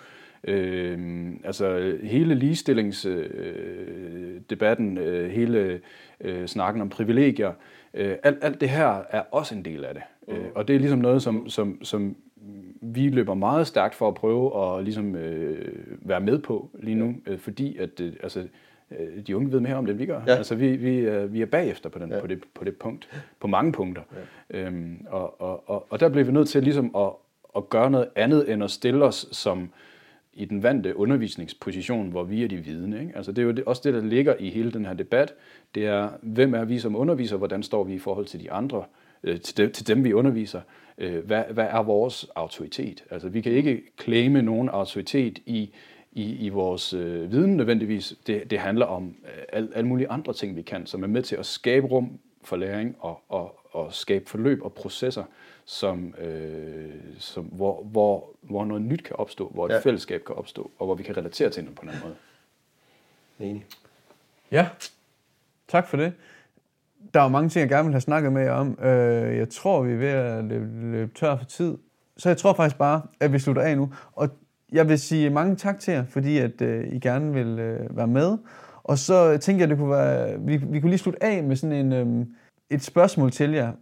øh, altså hele ligestillingsdebatten, øh, øh, hele øh, snakken om privilegier, øh, alt, alt det her er også en del af det. Mm. Øh, og det er ligesom noget, som, som, som vi løber meget stærkt for at prøve at ligesom, øh, være med på lige nu, øh, fordi at øh, altså, øh, de unge ved mere om det, end vi gør. Ja. Altså, vi, vi, øh, vi er bagefter på, den, ja. på, det, på det punkt, på mange punkter. Ja. Øhm, og, og, og, og der bliver vi nødt til ligesom at, at gøre noget andet, end at stille os som i den vante undervisningsposition, hvor vi er de vidne. Ikke? Altså, det er jo det, også det, der ligger i hele den her debat. Det er, hvem er vi som underviser? Hvordan står vi i forhold til de andre? Øh, til, dem, til dem, vi underviser? Øh, hvad, hvad er vores autoritet? Altså, vi kan ikke claime nogen autoritet i i, i vores øh, viden nødvendigvis. Det, det handler om øh, alle al mulige andre ting, vi kan, som er med til at skabe rum for læring og, og, og skabe forløb og processer, som, øh, som, hvor, hvor, hvor noget nyt kan opstå, hvor et ja. fællesskab kan opstå, og hvor vi kan relatere til det på en anden måde. Enig. Ja, tak for det. Der er mange ting, jeg gerne vil have snakket med jer om. Øh, jeg tror, vi er ved at løbe, løbe tør for tid. Så jeg tror faktisk bare, at vi slutter af nu. Og jeg vil sige mange tak til jer, fordi at øh, I gerne vil øh, være med. Og så tænker jeg, det kunne være, vi, vi kunne lige slutte af med sådan en, et spørgsmål til jer.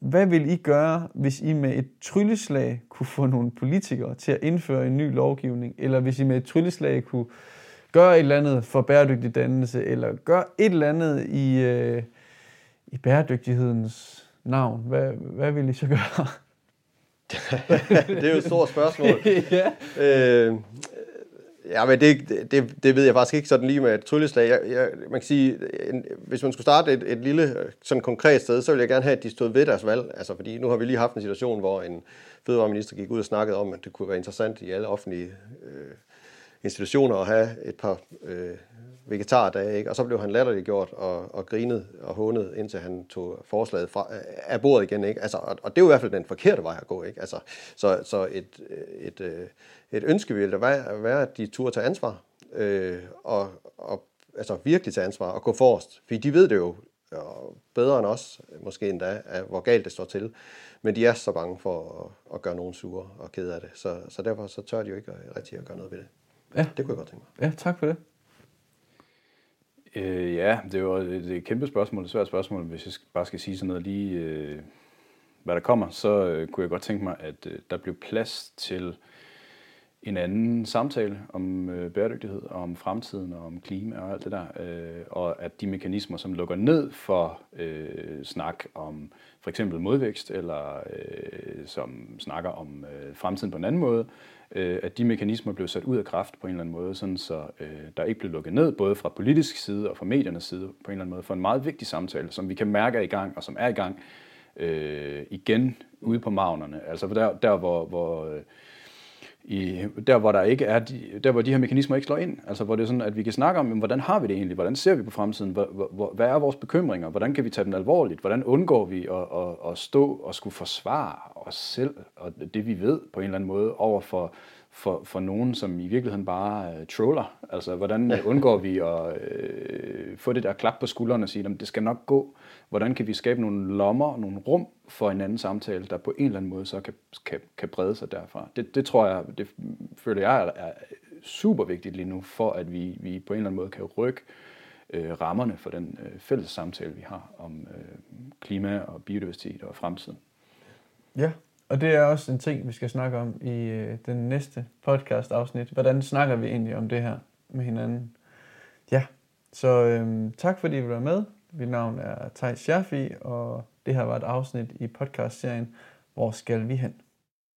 Hvad vil I gøre, hvis I med et trylleslag kunne få nogle politikere til at indføre en ny lovgivning? Eller hvis I med et trylleslag kunne gøre et eller andet for bæredygtig dannelse? Eller gøre et eller andet i, øh, i bæredygtighedens navn? Hvad, hvad vil I så gøre? [LAUGHS] det er jo et stort spørgsmål. [LAUGHS] ja. Øh, ja, men det, det, det ved jeg faktisk ikke sådan lige med et trylleslag. Jeg, jeg, man kan sige, en, hvis man skulle starte et, et lille sådan konkret sted, så ville jeg gerne have, at de stod ved deres valg. Altså, fordi nu har vi lige haft en situation, hvor en fødevareminister gik ud og snakkede om, at det kunne være interessant i alle offentlige øh, institutioner at have et par øh, vegetardage, ikke? og så blev han latterliggjort og, og grinet og hånet, indtil han tog forslaget fra, af bordet igen. Ikke? Altså, og, og det er jo i hvert fald den forkerte vej at gå. Ikke? Altså, så så et, et, et, et ønske ville være, være, at de turde tage ansvar, øh, og, og altså virkelig tage ansvar og gå forrest. Fordi de ved det jo bedre end os, måske endda, af, hvor galt det står til. Men de er så bange for at, at gøre nogen sure og kede af det. Så, så derfor så tør de jo ikke rigtig at gøre noget ved det. Ja. Det kunne jeg godt tænke mig. Ja, tak for det. Øh, ja, det er jo et, et kæmpe spørgsmål, et svært spørgsmål. Hvis jeg bare skal sige sådan noget lige, øh, hvad der kommer, så øh, kunne jeg godt tænke mig, at øh, der blev plads til en anden samtale om øh, bæredygtighed, og om fremtiden, og om klima og alt det der. Øh, og at de mekanismer, som lukker ned for øh, snak om for eksempel modvækst, eller øh, som snakker om øh, fremtiden på en anden måde, øh, øh, at de mekanismer blev sat ud af kraft på en eller anden måde, sådan så øh, der ikke blev lukket ned, både fra politisk side og fra mediernes side på en eller anden måde, for en meget vigtig samtale, som vi kan mærke er i gang, og som er i gang øh, igen ude på magnerne. Altså der, der hvor, hvor øh, i, der hvor der ikke er de, der hvor de her mekanismer ikke slår ind, altså hvor det er sådan at vi kan snakke om, hvordan har vi det egentlig, hvordan ser vi på fremtiden, hvor, hvad er vores bekymringer, hvordan kan vi tage dem alvorligt, hvordan undgår vi at, at, at stå og skulle forsvare os selv og det vi ved på en eller anden måde over for for, for nogen, som i virkeligheden bare uh, troller. Altså, hvordan [LAUGHS] undgår vi at uh, få det der klap på skulderen og sige, at det skal nok gå. Hvordan kan vi skabe nogle lommer, nogle rum for en anden samtale, der på en eller anden måde så kan, kan, kan brede sig derfra. Det, det tror jeg, det føler jeg er, er super vigtigt lige nu, for at vi, vi på en eller anden måde kan rykke øh, rammerne for den øh, fælles samtale, vi har om øh, klima og biodiversitet og fremtiden. Ja, og det er også en ting, vi skal snakke om i øh, den næste podcast-afsnit. Hvordan snakker vi egentlig om det her med hinanden? Ja, så øh, tak fordi I vil være med. Mit navn er Thijs Scherfi, og det her var et afsnit i podcast-serien Hvor skal vi hen?